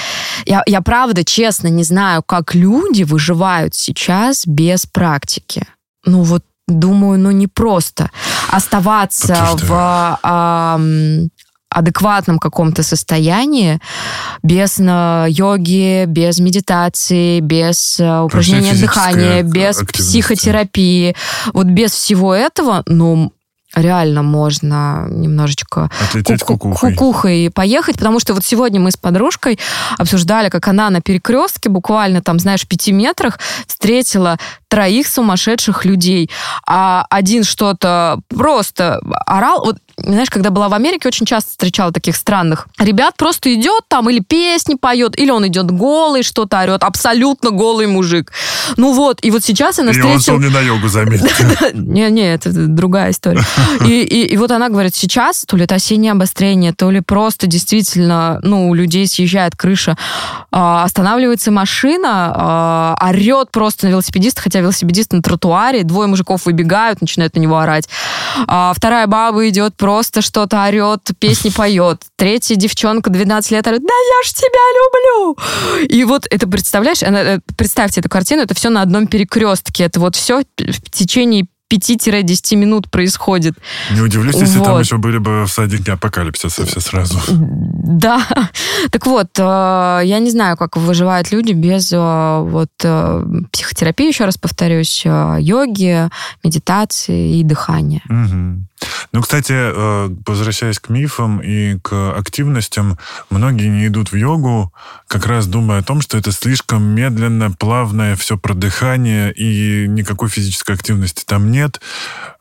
Я, я правда, честно, не знаю, как люди выживают сейчас без практики. Ну, вот думаю, ну не просто оставаться в а, адекватном каком-то состоянии, без на, йоги, без медитации, без а, упражнения дыхания, без психотерапии. Вот без всего этого, ну, реально можно немножечко Отлететь ку- кукухой. кукухой поехать, потому что вот сегодня мы с подружкой обсуждали, как она на перекрестке буквально там, знаешь, в пяти метрах встретила троих сумасшедших людей. А один что-то просто орал. Вот знаешь, когда была в Америке, очень часто встречала таких странных ребят, просто идет там или песни поет, или он идет голый, что-то орет, абсолютно голый мужик. Ну вот, и вот сейчас она встретила... И он не на йогу, заметьте. (laughs) Не-не, это другая история. (laughs) И вот она говорит, сейчас то ли это осеннее обострение, то ли просто действительно, ну, у людей съезжает крыша, а, останавливается машина, а, орет просто на велосипедиста, хотя велосипедист на тротуаре, двое мужиков выбегают, начинают на него орать. А вторая баба идет, просто что-то орет, песни поет. Третья девчонка, 12 лет, орет, да я ж тебя люблю! И вот это, представляешь, э, представьте эту картину, это все на одном перекрестке, это вот все в течение 5-10 минут происходит. Не удивлюсь, если вот. там еще были бы всадники апокалипсиса все сразу. Да. Так вот, э, я не знаю, как выживают люди без э, вот психотерапии, еще раз повторюсь, йоги, медитации и дыхания. Угу. Ну, кстати, возвращаясь к мифам и к активностям, многие не идут в йогу, как раз думая о том, что это слишком медленно, плавное, все про дыхание, и никакой физической активности там нет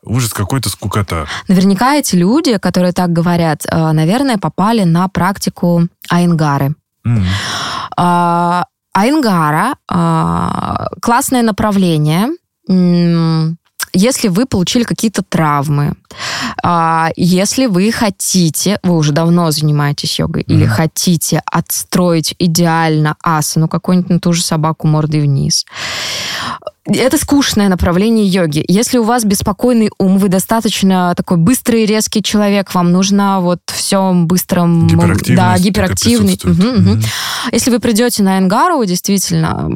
ужас какой-то скукота. Наверняка эти люди, которые так говорят, э, наверное, попали на практику Айнгары. Mm. Айнгара классное направление, если вы получили какие-то травмы, а, если вы хотите, вы уже давно занимаетесь йогой, mm-hmm. или хотите отстроить идеально асану, какую-нибудь на ту же собаку мордой вниз, это скучное направление йоги. Если у вас беспокойный ум, вы достаточно такой быстрый, резкий человек, вам нужно вот все быстро... Да, гиперактивный. Угу, угу. Угу. Если вы придете на Энгару, действительно,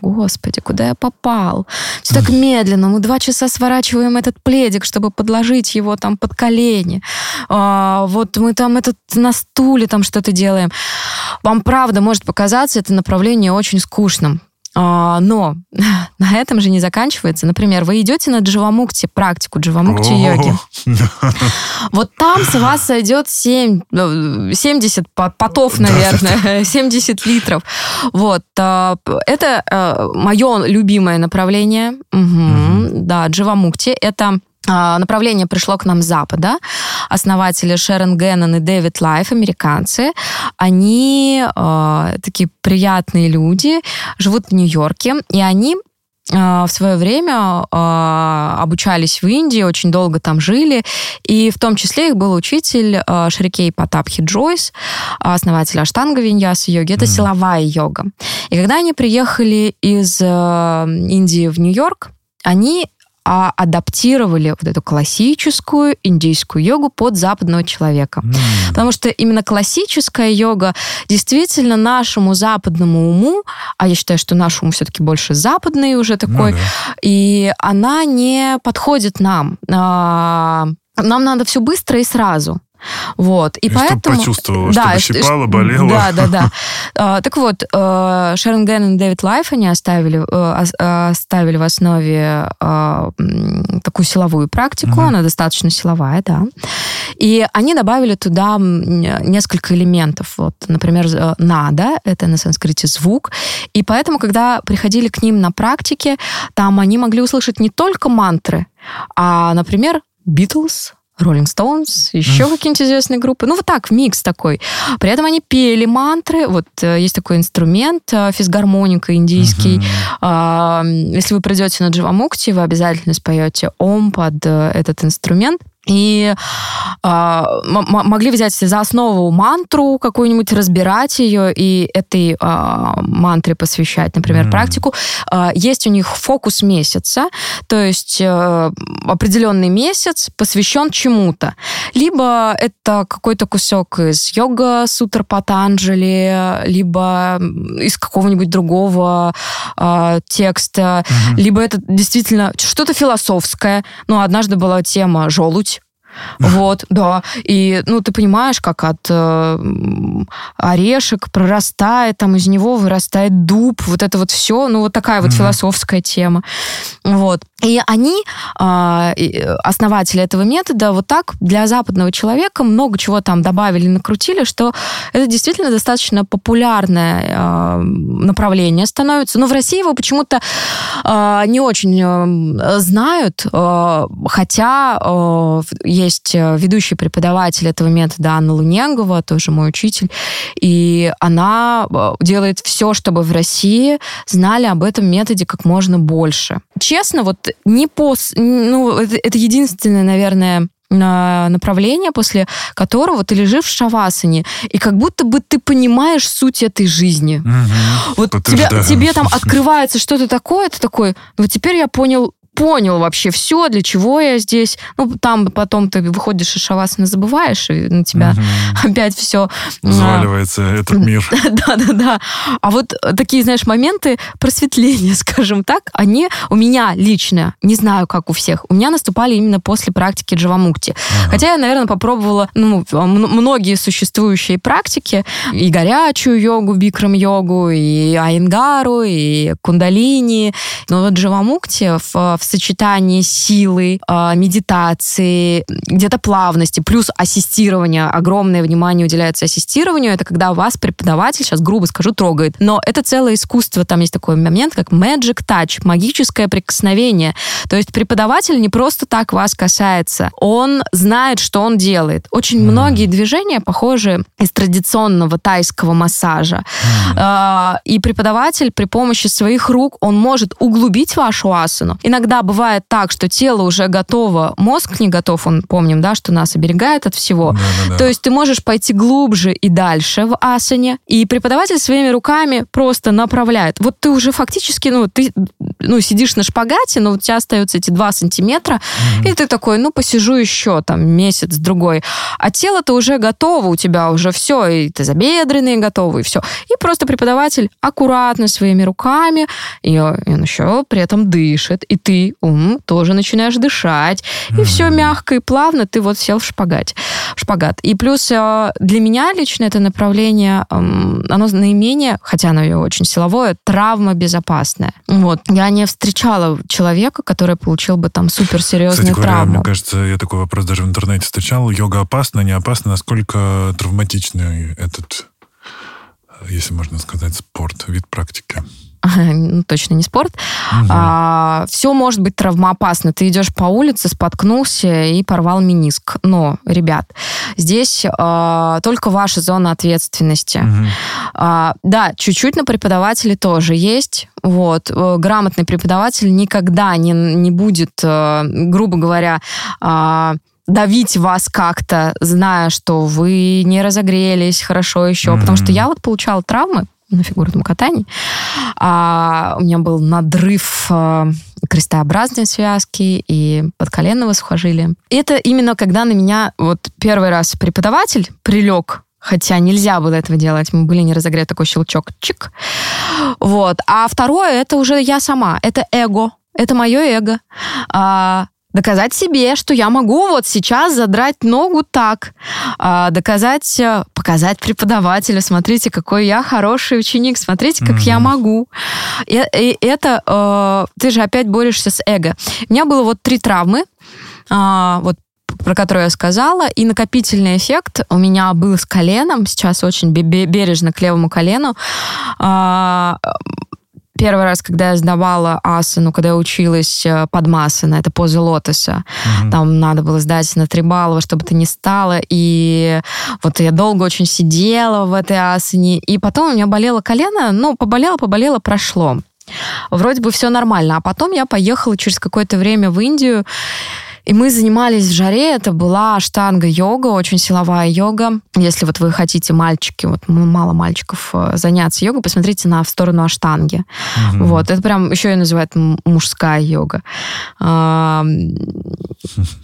господи, куда я попал? Все так (laughs) медленно, мы два часа сворачиваем этот пледик, чтобы подложить его там под колени. А, вот мы там этот на стуле там что-то делаем. Вам правда может показаться это направление очень скучным. А, но (laughs) на этом же не заканчивается. Например, вы идете на дживамукти, практику дживамукти йоги. (laughs) Вот там с вас сойдет 7, 70 ну, потов, наверное, 70 (laughs) литров. Вот. А, это э, мое любимое направление. Да, дживамукти. Это направление пришло к нам с Запада. Основатели Шерон Геннон и Дэвид Лайф, американцы, они э, такие приятные люди, живут в Нью-Йорке, и они в свое время э, обучались в Индии, очень долго там жили, и в том числе их был учитель э, Шри Кей Паттабхи Джойс, основатель Аштанга Виньяса йоги. Это mm. силовая йога. И когда они приехали из э, Индии в Нью-Йорк, они а адаптировали вот эту классическую индийскую йогу под западного человека. Mm. Потому что именно классическая йога действительно нашему западному уму, а я считаю, что наш ум все-таки больше западный уже такой, ну, да. и она не подходит нам. А, нам надо все быстро и сразу. Вот. И, и поэтому... Почувствовала, да, чтобы щипала, болела. Да, да, да. (laughs) А, так вот, э, Шерон Геннон и Дэвид Лайф, они оставили, э, оставили в основе а, такую силовую практику, она достаточно силовая, да. И они добавили туда несколько элементов. Вот, например, э, нада, это на санскрите звук. И поэтому, когда приходили к ним на практике, там они могли услышать не только мантры, а, например, Beatles, Rolling Stones, еще mm. какие-нибудь известные группы. Ну, вот так, микс такой. При этом они пели мантры. Вот э, есть такой инструмент, э, физгармоника индийский. Mm-hmm. Если вы придете на Дживамукти, вы обязательно споете ом под э, этот инструмент. И э, могли взять за основу мантру какую-нибудь, разбирать ее и этой э, мантре посвящать, например, mm. практику. Э, есть у них фокус месяца, то есть э, определенный месяц посвящен чему-то. Либо это какой-то кусок из йога сутр Патанджали, либо из какого-нибудь другого э, текста, mm-hmm. либо это действительно что-то философское. Ну, однажды была тема желудь (laughs) вот, да. И, ну, ты понимаешь, как от э, орешек прорастает, там из него вырастает дуб, вот это вот все, ну, вот такая вот mm-hmm. философская тема. Вот. И они, э, основатели этого метода, вот так для западного человека много чего там добавили, накрутили, что это действительно достаточно популярное э, направление становится. Но в России его почему-то э, не очень э, знают, э, хотя э, есть э, ведущий преподаватель этого метода Анна Лунегова, тоже мой учитель, и она э, делает все, чтобы в России знали об этом методе как можно больше. Честно, вот не по... Ну, это, это единственное, наверное, направление, после которого ты лежишь в шавасане, и как будто бы ты понимаешь суть этой жизни. Угу. Вот тебе, тебе там (laughs) открывается что-то такое, ты такой, ну теперь я понял понял вообще все, для чего я здесь. Ну, там потом ты выходишь из шавасана, забываешь, и на тебя угу. (laughs) опять все... Взваливается а, этот мир. (laughs) Да-да-да. А вот такие, знаешь, моменты просветления, (laughs) скажем так, они у меня лично, не знаю, как у всех, у меня наступали именно после практики Джавамукти. Ага. Хотя я, наверное, попробовала ну, многие существующие практики, и горячую йогу, бикрам-йогу, и айнгару, и кундалини. Но вот Джавамукти в, в сочетании силы, а, медитации, где-то плавности, плюс ассистирование. Огромное внимание уделяется ассистированию. Это когда вас преподаватель, сейчас грубо скажу, трогает. Но это целое искусство. Там есть такой момент, как magic touch, магическое прикосновение. То есть преподаватель не просто так вас касается. Он знает, что он делает. Очень mm. многие движения похожи из традиционного тайского массажа. Mm. И преподаватель при помощи своих рук, он может углубить вашу асану. Иногда иногда бывает так, что тело уже готово, мозг не готов, он, помним, да, что нас оберегает от всего. Да, да, да. То есть ты можешь пойти глубже и дальше в асане, и преподаватель своими руками просто направляет. Вот ты уже фактически, ну, ты ну, сидишь на шпагате, но у тебя остаются эти два сантиметра, mm-hmm. и ты такой, ну, посижу еще там месяц-другой. А тело-то уже готово, у тебя уже все, и ты забедренные готовы, и все. И просто преподаватель аккуратно своими руками, и, он еще при этом дышит, и ты ум тоже начинаешь дышать, и все мягко и плавно ты вот сел в шпагат. Шпагат. И плюс э, для меня лично это направление, оно наименее, хотя оно и очень силовое, травмобезопасное. Вот. Я не встречала человека, который получил бы там суперсерьезную Кстати, травму. Говоря, мне кажется, я такой вопрос даже в интернете встречал. Йога опасна, не опасна? Насколько травматичный этот, если можно сказать, спорт, вид практики? (laughs) ну, точно не спорт, угу. а, все может быть травмоопасно. Ты идешь по улице, споткнулся и порвал миниск. Но, ребят, здесь а, только ваша зона ответственности. Угу. А, да, чуть-чуть на преподавателе тоже есть. Вот. Э, грамотный преподаватель никогда не, не будет, э, грубо говоря, а, давить вас как-то, зная, что вы не разогрелись хорошо еще. Mm-hmm. Потому что я вот получала травмы на фигурном катании. А, у меня был надрыв а, крестообразной связки и подколенного сухожилия. Это именно когда на меня вот первый раз преподаватель прилег хотя нельзя было этого делать, мы были не разогреты, такой щелчок, чик. Вот. А второе, это уже я сама, это эго, это мое эго. А, доказать себе, что я могу вот сейчас задрать ногу так, а, доказать, э, показать преподавателю, смотрите, какой я хороший ученик, смотрите, как mm-hmm. я могу. И, и это э, ты же опять борешься с эго. У меня было вот три травмы, а, вот про которую я сказала, и накопительный эффект у меня был с коленом, сейчас очень бережно к левому колену. Первый раз, когда я сдавала асану, когда я училась э, под масана, это поза лотоса, угу. там надо было сдать на три балла, чтобы ты не стала, и вот я долго очень сидела в этой асане, и потом у меня болело колено, ну, поболело, поболело, прошло. Вроде бы все нормально, а потом я поехала через какое-то время в Индию, и мы занимались в жаре, это была штанга-йога, очень силовая йога. Если вот вы хотите, мальчики, вот мало мальчиков, э, заняться йогой, посмотрите на в сторону аштанги. Угу. Вот, это прям еще и называют мужская йога. (laughs)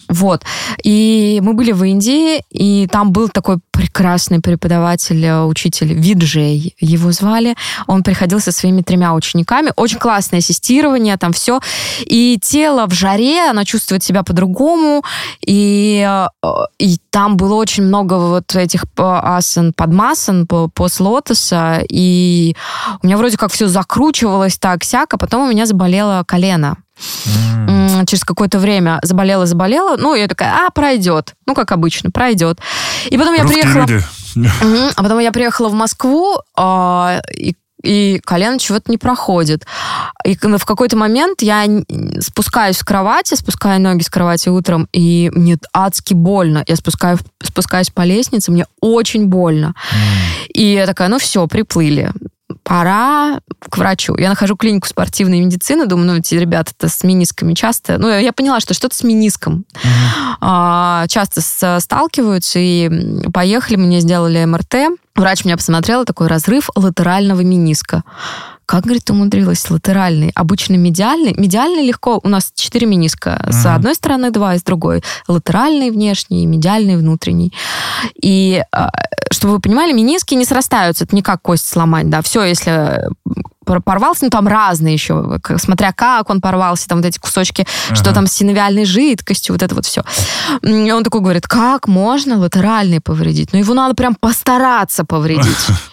Вот. И мы были в Индии, и там был такой прекрасный преподаватель, э, учитель Виджей, его звали. Он приходил со своими тремя учениками. Очень классное ассистирование, там все. И тело в жаре, оно чувствует себя по-другому. И, э, и там было очень много вот этих асан, подмасан, после лотоса. И у меня вроде как все закручивалось так-сяк, а потом у меня заболело колено. Mm. Через какое-то время заболела, заболела. Ну, я такая, а, пройдет. Ну, как обычно, пройдет. И потом я Русские приехала... Люди. А потом я приехала в Москву, а, и и колено чего-то не проходит. И в какой-то момент я спускаюсь с кровати, спускаю ноги с кровати утром, и мне адски больно. Я спускаю, спускаюсь по лестнице, мне очень больно. И я такая, ну все, приплыли пора к врачу. Я нахожу клинику спортивной медицины, думаю, ну, эти ребята-то с менисками часто... Ну, я поняла, что что-то с мениском. Mm-hmm. А, часто с, сталкиваются, и поехали, мне сделали МРТ. Врач меня посмотрел, такой разрыв латерального мениска. Как, говорит, умудрилась латеральный? Обычно медиальный. Медиальный легко. У нас четыре мениска. Mm-hmm. С одной стороны два, и с другой. Латеральный внешний, медиальный внутренний. И а, чтобы вы понимали, мениски не срастаются. Это не как кость сломать, да. Все, если порвался, ну там разные еще, смотря как он порвался, там вот эти кусочки, ага. что там с синовиальной жидкостью, вот это вот все. И он такой говорит, как можно латеральный повредить? Ну его надо прям постараться повредить. (laughs)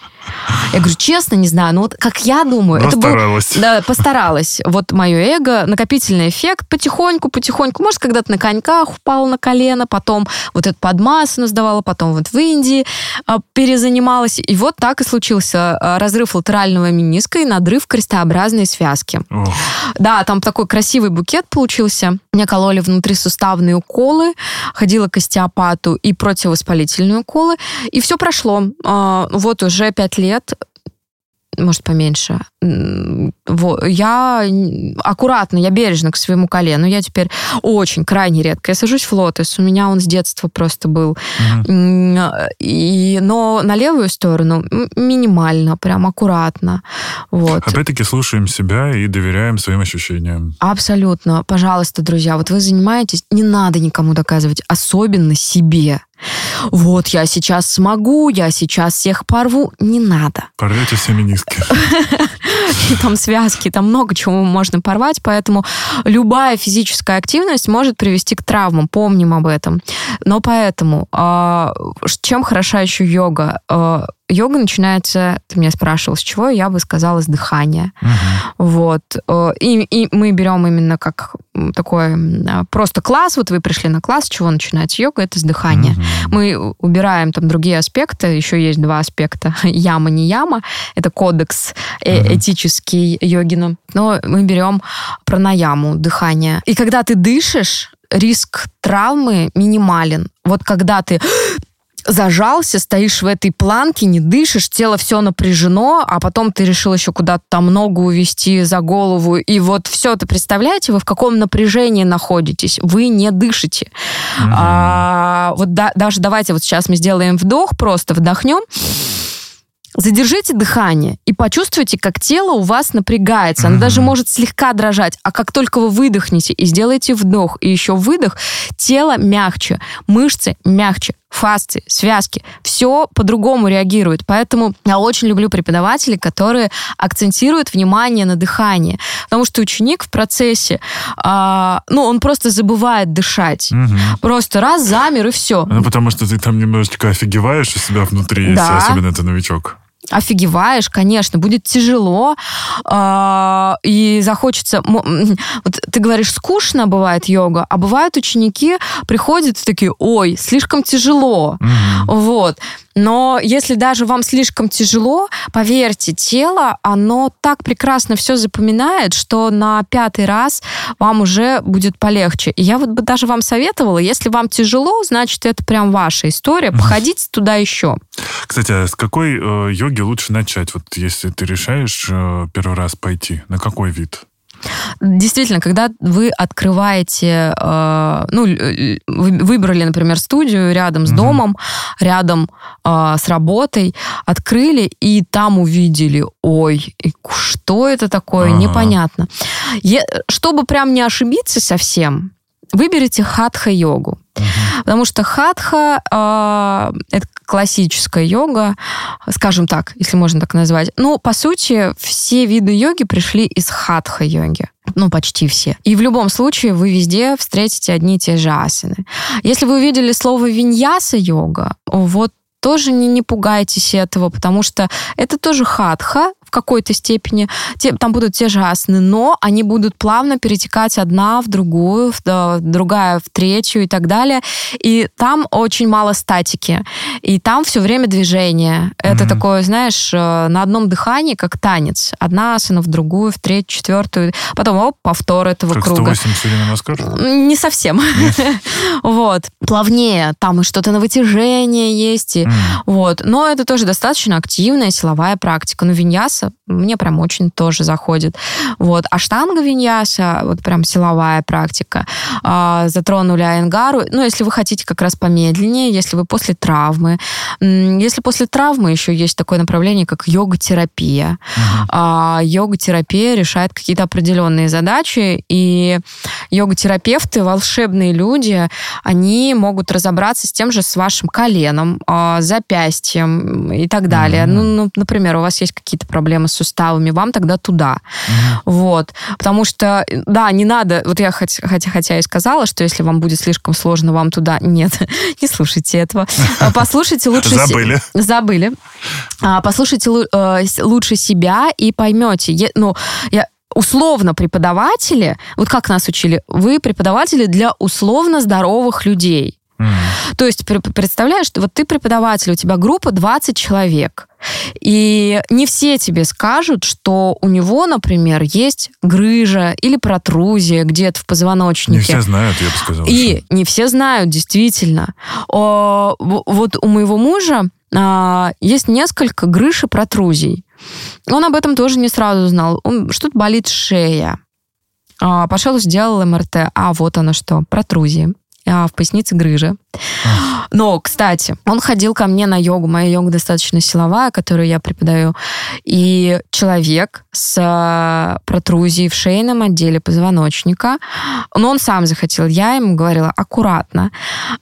Я говорю, честно, не знаю, но вот как я думаю, это постаралась. Был, да, постаралась. Вот мое эго, накопительный эффект, потихоньку, потихоньку. Может, когда-то на коньках упала на колено, потом вот эту подмассу сдавала, потом вот в Индии а, перезанималась. И вот так и случился а, разрыв латерального мениска и надрыв крестообразной связки. Ох. Да, там такой красивый букет получился. Мне кололи внутрисуставные уколы, ходила к остеопату и противовоспалительные уколы. И все прошло. А, вот уже пять лет может, поменьше. Я аккуратно, я бережно к своему колену. Я теперь очень крайне редко. Я сажусь в лотос. У меня он с детства просто был. Угу. И, но на левую сторону минимально, прям аккуратно. Вот. Опять-таки слушаем себя и доверяем своим ощущениям. Абсолютно. Пожалуйста, друзья, вот вы занимаетесь, не надо никому доказывать, особенно себе вот я сейчас смогу, я сейчас всех порву. Не надо. Порвете все миниски. (laughs) Там связки, там много чего можно порвать, поэтому любая физическая активность может привести к травмам, помним об этом. Но поэтому, а, чем хороша еще йога? Йога начинается, ты меня спрашивал, с чего, я бы сказала, с дыхания. Угу. Вот. Э, и, и мы берем именно как такой а, просто класс, вот вы пришли на класс, с чего начинается йога, это с дыхания. Угу. Мы убираем там другие аспекты, еще есть два аспекта, яма, не яма, это кодекс угу. этический йогина, но мы берем пранаяму, дыхание. И когда ты дышишь, риск травмы минимален. Вот когда ты зажался, стоишь в этой планке, не дышишь, тело все напряжено, а потом ты решил еще куда-то там ногу увести за голову, и вот все это, представляете, вы в каком напряжении находитесь? Вы не дышите. Mm-hmm. А, вот да, даже давайте вот сейчас мы сделаем вдох, просто вдохнем. Задержите дыхание и почувствуйте, как тело у вас напрягается. Оно mm-hmm. даже может слегка дрожать. А как только вы выдохнете и сделаете вдох и еще выдох, тело мягче, мышцы мягче, фасции, связки, все по-другому реагирует. Поэтому я очень люблю преподавателей, которые акцентируют внимание на дыхании. Потому что ученик в процессе, э, ну, он просто забывает дышать. Угу. Просто раз, замер и все. Ну, потому что ты там немножечко офигеваешь у себя внутри, да. если особенно ты новичок офигеваешь, конечно, будет тяжело, э, и захочется... Вот ты говоришь, скучно бывает йога, а бывают ученики приходят такие, ой, слишком тяжело. Угу. Вот. Но если даже вам слишком тяжело, поверьте, тело, оно так прекрасно все запоминает, что на пятый раз вам уже будет полегче. И я вот бы даже вам советовала, если вам тяжело, значит, это прям ваша история, походите туда еще. Кстати, а с какой э, йоги лучше начать? Вот если ты решаешь э, первый раз пойти, на какой вид? Действительно, когда вы открываете, э, ну, вы выбрали, например, студию рядом с угу. домом, рядом э, с работой, открыли и там увидели, ой, что это такое, ага. непонятно. Е- чтобы прям не ошибиться совсем, выберите хатха-йогу. Угу. Потому что хатха э, это классическая йога, скажем так, если можно так назвать. Ну, по сути, все виды йоги пришли из хатха-йоги. Ну, почти все. И в любом случае вы везде встретите одни и те же асаны. Если вы увидели слово виньяса-йога, вот тоже не, не пугайтесь этого, потому что это тоже хатха, в какой-то степени. Те, там будут те же асаны, но они будут плавно перетекать одна в другую, в, другая в третью и так далее. И там очень мало статики. И там все время движение. Это mm-hmm. такое, знаешь, э, на одном дыхании, как танец. Одна асана в другую, в третью, четвертую. Потом, оп, повтор этого как круга. 180 Не совсем. (laughs) вот. Плавнее. Там и что-то на вытяжение есть. Вот. Но это тоже достаточно активная силовая практика. Ну, виньяса мне прям очень тоже заходит. Вот. А штанга виньяса, вот прям силовая практика. А, затронули айнгару. Ну, если вы хотите как раз помедленнее, если вы после травмы. Если после травмы еще есть такое направление, как йога-терапия. Uh-huh. Йога-терапия решает какие-то определенные задачи, и йога-терапевты, волшебные люди, они могут разобраться с тем же, с вашим коленом, а, запястьем и так далее. Uh-huh. Ну, ну, например, у вас есть какие-то проблемы с суставами, вам тогда туда. Uh-huh. Вот. Потому что, да, не надо, вот я хотя, хотя, хотя и сказала, что если вам будет слишком сложно, вам туда... (laughs) Нет, не слушайте этого. А, (laughs) послушайте лучше... Забыли. Забыли. А, послушайте э, лучше себя и поймете. Ну, я условно преподаватели, вот как нас учили, вы преподаватели для условно здоровых людей. Mm. То есть представляешь, вот ты преподаватель, у тебя группа 20 человек, и не все тебе скажут, что у него, например, есть грыжа или протрузия где-то в позвоночнике. Не все знают, я бы сказала. И что. не все знают, действительно. О, вот у моего мужа а, есть несколько грыж и протрузий. Он об этом тоже не сразу знал. Он, что-то болит шея. А, пошел, сделал МРТ. А, вот оно что, протрузии. А, в пояснице грыжа. Но, кстати, он ходил ко мне на йогу. Моя йога достаточно силовая, которую я преподаю. И человек с а, протрузией в шейном отделе позвоночника, но он сам захотел. Я ему говорила, аккуратно.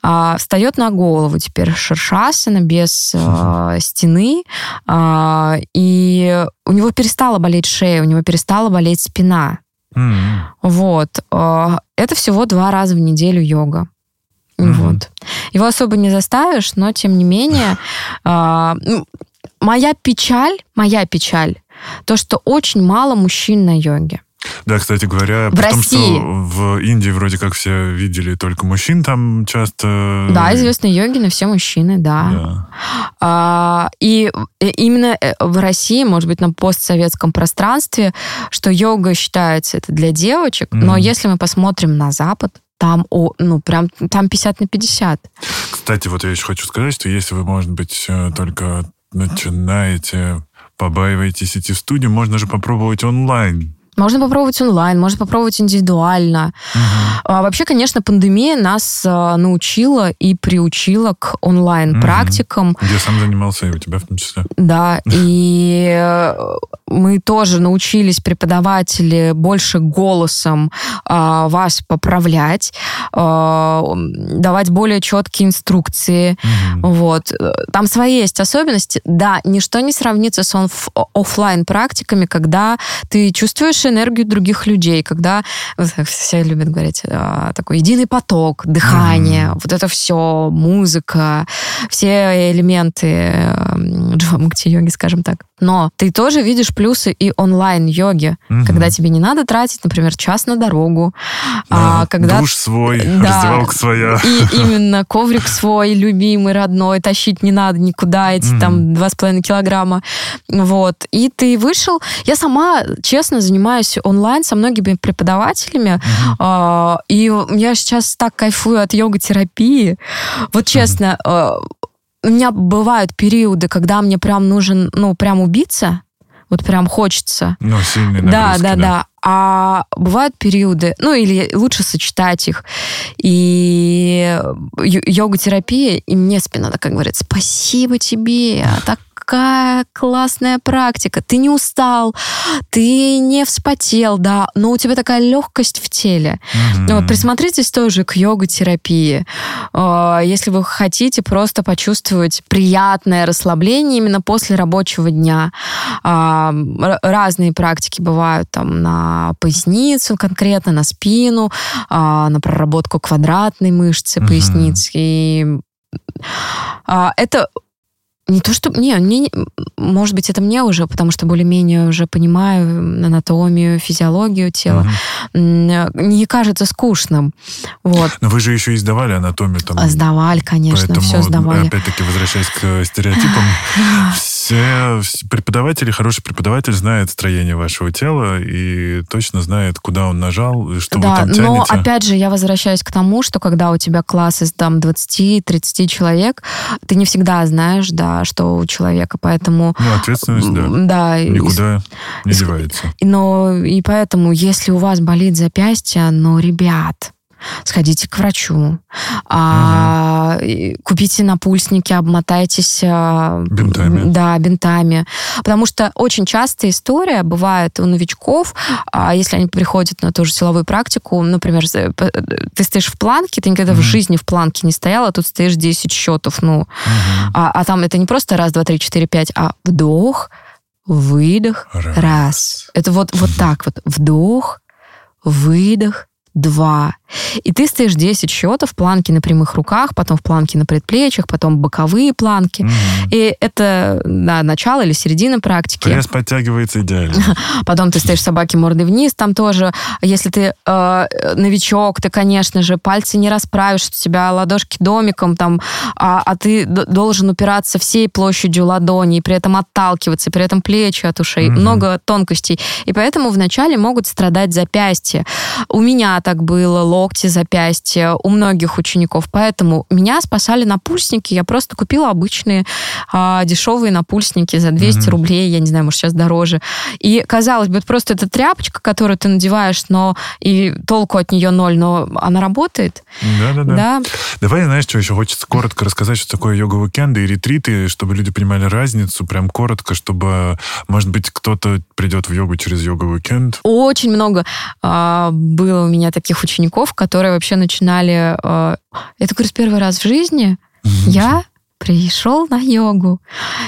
А, встает на голову теперь шершасана без а, стены. И у него перестала болеть шея, у него перестала болеть спина. Mm-hmm. Вот. А, это всего два раза в неделю йога. Mm-hmm. Вот. Его особо не заставишь, но тем не менее, (laughs) а, ну, моя печаль, моя печаль, то, что очень мало мужчин на йоге. Да, кстати говоря, в при том, что в Индии вроде как все видели только мужчин, там часто... Да, известные йогины все мужчины, да. да. А, и именно э, в России, может быть, на постсоветском пространстве, что йога считается это для девочек, mm. но если мы посмотрим на Запад, там, о, ну, прям там 50 на 50. Кстати, вот я еще хочу сказать, что если вы, может быть, э, только начинаете, побаиваетесь идти в студию, можно же попробовать онлайн можно попробовать онлайн, можно попробовать индивидуально. Угу. А, вообще, конечно, пандемия нас а, научила и приучила к онлайн-практикам. Угу. Я сам занимался, и у тебя в том числе. Да, (laughs) и э, мы тоже научились, преподаватели, больше голосом а, вас поправлять, а, давать более четкие инструкции. Угу. Вот. Там свои есть особенности. Да, ничто не сравнится с офлайн практиками, когда ты чувствуешь энергию других людей, когда все любят говорить а, такой единый поток, дыхание, mm-hmm. вот это все, музыка, все элементы джамукти-йоги, скажем так. Но ты тоже видишь плюсы и онлайн-йоги, mm-hmm. когда тебе не надо тратить, например, час на дорогу. Да, а, когда... Душ свой, да, раздевалка своя. И (laughs) именно коврик свой, любимый, родной, тащить не надо никуда, эти mm-hmm. там два с половиной килограмма. Вот. И ты вышел. Я сама, честно, занимаюсь занимаюсь онлайн со многими преподавателями, uh-huh. и я сейчас так кайфую от йога-терапии. Вот честно, uh-huh. у меня бывают периоды, когда мне прям нужен, ну, прям убиться, вот прям хочется. Ну, сильные да, да, да, да. А бывают периоды, ну или лучше сочетать их. И йога-терапия, и мне спина такая говорит, спасибо тебе, так какая классная практика. Ты не устал, ты не вспотел, да, но у тебя такая легкость в теле. Mm-hmm. Вот, присмотритесь тоже к йога-терапии. А, если вы хотите просто почувствовать приятное расслабление именно после рабочего дня. А, разные практики бывают там на поясницу конкретно, на спину, а, на проработку квадратной мышцы mm-hmm. поясницы. И это не то, что... Не, не, может быть, это мне уже, потому что более-менее уже понимаю анатомию, физиологию тела. Угу. Не кажется скучным. Вот. Но вы же еще и сдавали анатомию. Там, сдавали, конечно, поэтому, все сдавали. Опять-таки, возвращаясь к стереотипам, (laughs) все преподаватели, хороший преподаватель знает строение вашего тела и точно знает, куда он нажал, и что да, вы там тянете. но опять же, я возвращаюсь к тому, что когда у тебя класс из там 20-30 человек, ты не всегда знаешь, да, что у человека, поэтому... Ну, ответственность, да. Да. Никуда и, не девается. Но и поэтому, если у вас болит запястье, ну, ребят, сходите к врачу, а, купите напульсники, обмотайтесь а, бинтами. Да, бинтами. Потому что очень часто история бывает у новичков, а, если они приходят на ту же силовую практику, например, ты стоишь в планке, ты никогда mm-hmm. в жизни в планке не стоял, а тут стоишь 10 счетов, ну, mm-hmm. а, а там это не просто раз, два, три, четыре, пять, а вдох, выдох, раз. раз. Это вот, вот так вот. Вдох, выдох, два. И ты стоишь 10 счетов, планки на прямых руках, потом в планке на предплечьях, потом боковые планки. Mm-hmm. И это да, начало или середина практики. Пресс подтягивается идеально. (laughs) Потом ты стоишь собаки мордой вниз, там тоже, если ты э, новичок, ты, конечно же, пальцы не расправишь, у тебя ладошки домиком, там, а, а ты должен упираться всей площадью ладони, и при этом отталкиваться, и при этом плечи от ушей. Mm-hmm. Много тонкостей. И поэтому вначале могут страдать запястья. У меня так было, локти, запястья, у многих учеников. Поэтому меня спасали напульсники. Я просто купила обычные а, дешевые напульсники за 200 mm-hmm. рублей. Я не знаю, может, сейчас дороже. И, казалось бы, просто это тряпочка, которую ты надеваешь, но и толку от нее ноль, но она работает. Да-да-да. Да. Давай, знаешь, что еще хочется коротко рассказать, что такое йога-уикенды и ретриты, чтобы люди понимали разницу, прям коротко, чтобы, может быть, кто-то придет в йогу через йога-уикенд. Очень много а, было у меня таких учеников, которые вообще начинали... Э, это, говорю, первый раз в жизни я пришел на йогу.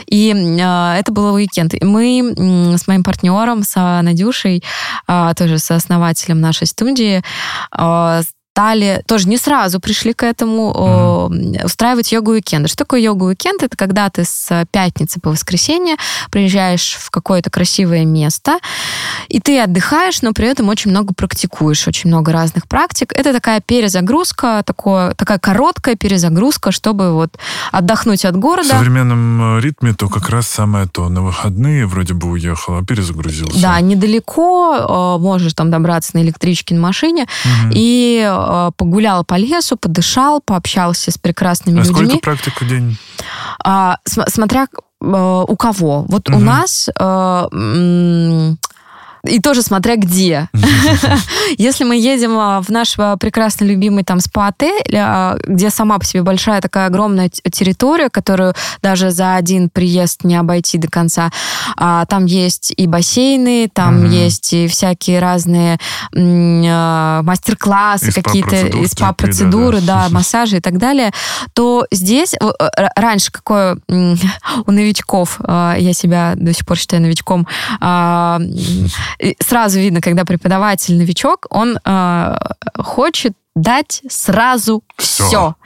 И э, это был уикенд. И мы э, с моим партнером, с Надюшей, э, тоже с основателем нашей студии, э, стали, тоже не сразу пришли к этому, mm-hmm. устраивать йогу-уикенды. Что такое йогу-уикенд? Это когда ты с пятницы по воскресенье приезжаешь в какое-то красивое место, и ты отдыхаешь, но при этом очень много практикуешь, очень много разных практик. Это такая перезагрузка, такое, такая короткая перезагрузка, чтобы вот отдохнуть от города. В современном э, ритме то как раз самое то. На выходные вроде бы уехал, а перезагрузился. Да, недалеко, можешь там добраться на электричке, на машине, угу. и погулял по лесу, подышал, пообщался с прекрасными а людьми. сколько практик в день? А, смотря э, у кого. Вот угу. у нас э, и тоже смотря где. (laughs) Если мы едем а, в наш а, прекрасно любимый там спа-отель, а, где сама по себе большая такая огромная территория, которую даже за один приезд не обойти до конца, там есть и бассейны, там есть и всякие разные мастер-классы, какие-то спа-процедуры, да, массажи и так далее, то здесь раньше какое (laughs) у новичков, я себя до сих пор считаю новичком, сразу видно, когда преподаватель новичок, он э, хочет дать сразу все. Все,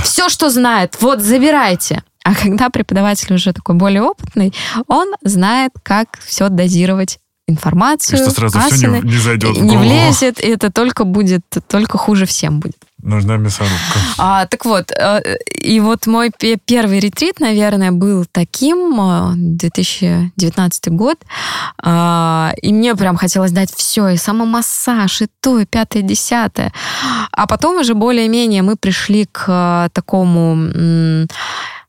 (laughs) все что знает. Вот, забирайте. А когда преподаватель уже такой более опытный, он знает, как все дозировать информацию, и что сразу асаны, все не, не зайдет Не влезет, и это только будет, только хуже всем будет. Нужна мясорубка. А, так вот, э, и вот мой первый ретрит, наверное, был таким, 2019 э, год, а, и мне прям хотелось дать все, и самомассаж, и то, и пятое, и десятое. А потом уже более-менее мы пришли к э, такому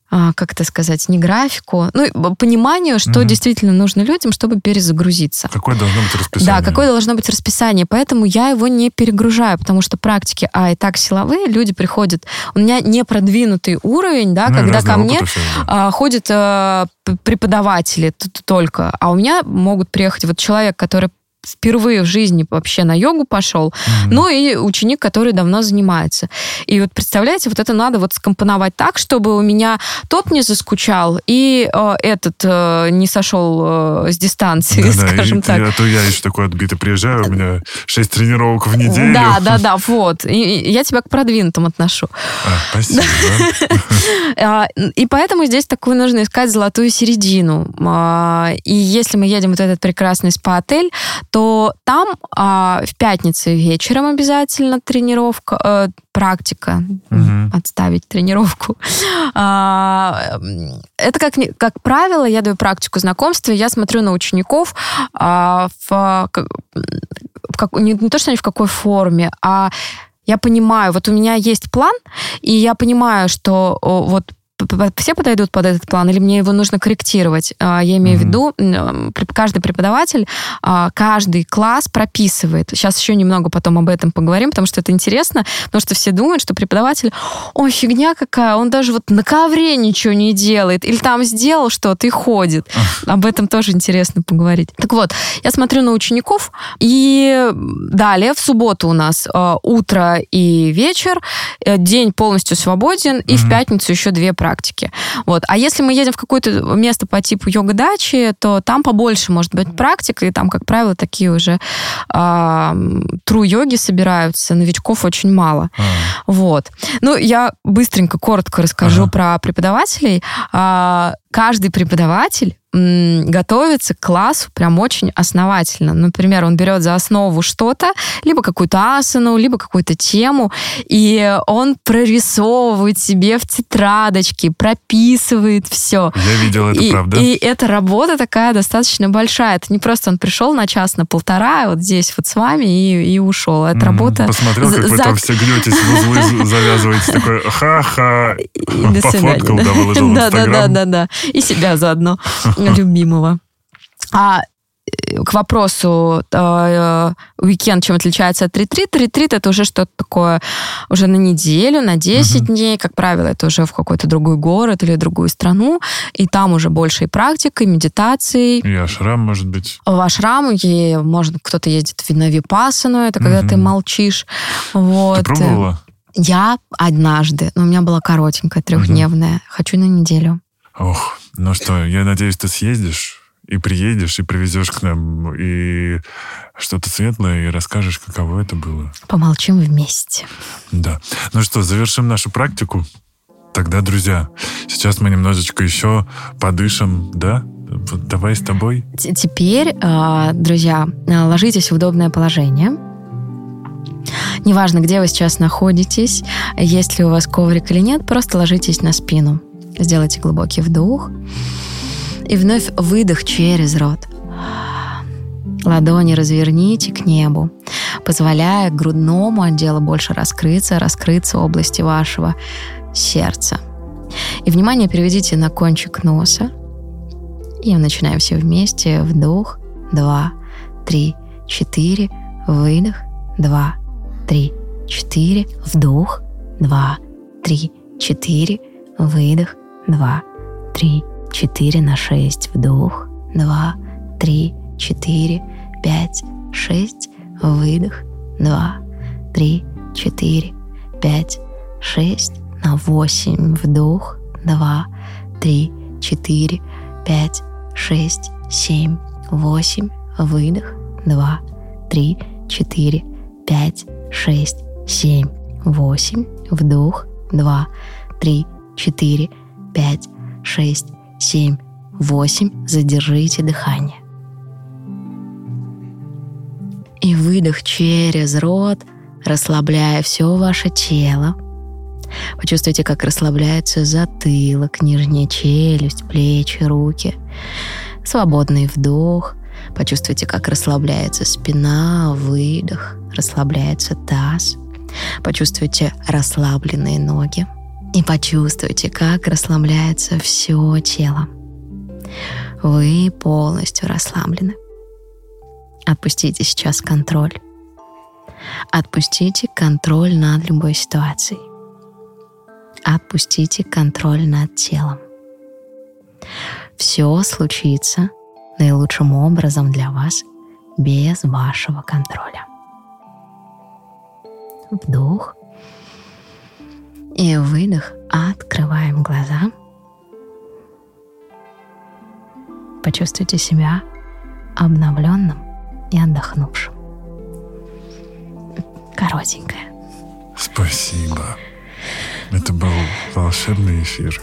как это сказать, не графику, ну, пониманию, что mm действительно нужно людям, чтобы перезагрузиться. Какое должно быть расписание? Да, какое должно быть расписание. Поэтому я его не перегружаю, потому что практики, а и так силовые, люди приходят. У меня не продвинутый уровень, да, ну, когда ко мне все, да. а, ходят а, преподаватели только, а у меня могут приехать вот человек, который впервые в жизни вообще на йогу пошел, mm-hmm. ну и ученик, который давно занимается. И вот представляете, вот это надо вот скомпоновать так, чтобы у меня тот не заскучал и э, этот э, не сошел э, с дистанции, да, (laughs) скажем да, так. а то я еще такой отбитый приезжаю, у меня шесть тренировок в неделю. Да, да, да, (laughs) вот. И, я тебя к продвинутым отношу. А, спасибо. (laughs) А, и поэтому здесь такую нужно искать золотую середину. А, и если мы едем вот этот прекрасный спа-отель, то там в пятницу вечером обязательно тренировка, э, практика, угу. отставить тренировку. А, это, как, как правило, я даю практику знакомства, я смотрю на учеников а, в, в как, не, не то, что они в какой форме, а я понимаю, вот у меня есть план, и я понимаю, что вот все подойдут под этот план, или мне его нужно корректировать? А, я имею mm-hmm. в виду, каждый преподаватель, а, каждый класс прописывает. Сейчас еще немного потом об этом поговорим, потому что это интересно, потому что все думают, что преподаватель, ой, фигня какая, он даже вот на ковре ничего не делает, или там сделал что-то и ходит. Об этом тоже интересно поговорить. Так вот, я смотрю на учеников, и далее в субботу у нас а, утро и вечер, э, день полностью свободен, и mm-hmm. в пятницу еще две практики практики. Вот. А если мы едем в какое-то место по типу йога-дачи, то там побольше может быть практика, и там, как правило, такие уже э, тру-йоги собираются, новичков очень мало. А. Вот. Ну, я быстренько, коротко расскажу ага. про преподавателей. Э, каждый преподаватель готовится к классу прям очень основательно. Например, он берет за основу что-то, либо какую-то асану, либо какую-то тему, и он прорисовывает себе в тетрадочке, прописывает все. Я видел это, и, правда. И эта работа такая достаточно большая. Это не просто он пришел на час, на полтора, вот здесь вот с вами и, и ушел. Это mm, работа... Посмотрел, как за... вы там все гнетесь в узлы, завязываете, такой ха-ха, пофоткал, да, выложил в Инстаграм. Да-да-да, и себя заодно. (laughs) любимого. А э, к вопросу э, уикенд чем отличается от ретрита. Ретрит это уже что-то такое уже на неделю, на 10 угу. дней. Как правило, это уже в какой-то другой город или другую страну. И там уже больше и практик, и медитаций. И ашрам, может быть. В ашрам, и, может, кто-то ездит в Винавипасану, это когда угу. ты молчишь. Вот. Ты пробовала? Я однажды, но у меня была коротенькая, трехдневная. Угу. Хочу на неделю. Ох, ну что, я надеюсь, ты съездишь и приедешь, и привезешь к нам, и что-то светлое, и расскажешь, каково это было. Помолчим вместе. Да. Ну что, завершим нашу практику. Тогда, друзья, сейчас мы немножечко еще подышим, да? Вот давай с тобой. Теперь, а, друзья, ложитесь в удобное положение. Неважно, где вы сейчас находитесь, есть ли у вас коврик или нет, просто ложитесь на спину. Сделайте глубокий вдох и вновь выдох через рот. Ладони разверните к небу, позволяя грудному отделу больше раскрыться, раскрыться области вашего сердца. И внимание переведите на кончик носа. И начинаем все вместе. Вдох, два, три, четыре, выдох, два, три, четыре, вдох, два, три, четыре, выдох, два, три, четыре на шесть. Вдох, два, три, четыре, пять, шесть. Выдох, два, три, четыре, пять, шесть. На восемь. Вдох, два, три, четыре, пять, шесть, семь, восемь. Выдох, два, три, четыре, пять, шесть, семь, восемь. Вдох, два, три, четыре, пять, шесть, семь, восемь. Задержите дыхание. И выдох через рот, расслабляя все ваше тело. Почувствуйте, как расслабляется затылок, нижняя челюсть, плечи, руки. Свободный вдох. Почувствуйте, как расслабляется спина, выдох, расслабляется таз. Почувствуйте расслабленные ноги. И почувствуйте, как расслабляется все тело. Вы полностью расслаблены. Отпустите сейчас контроль. Отпустите контроль над любой ситуацией. Отпустите контроль над телом. Все случится наилучшим образом для вас без вашего контроля. Вдох и выдох. Открываем глаза. Почувствуйте себя обновленным и отдохнувшим. Коротенькое. Спасибо. Это был волшебный эфир.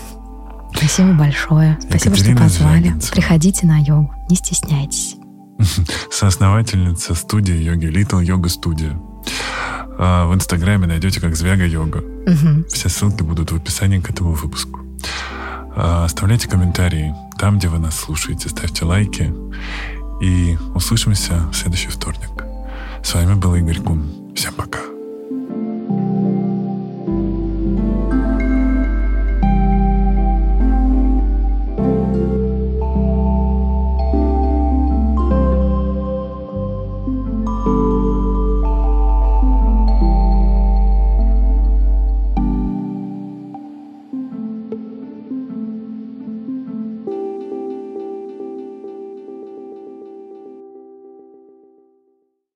Спасибо большое. Спасибо, Екатерина что позвали. Звягинцева. Приходите на йогу, не стесняйтесь. (laughs) Соосновательница студии йоги Little Yoga Studio. А, в Инстаграме найдете как Звяга Йога. Угу. Все ссылки будут в описании к этому выпуску. А, оставляйте комментарии там, где вы нас слушаете. Ставьте лайки. И услышимся в следующий вторник. С вами был Игорь Кун. Всем пока.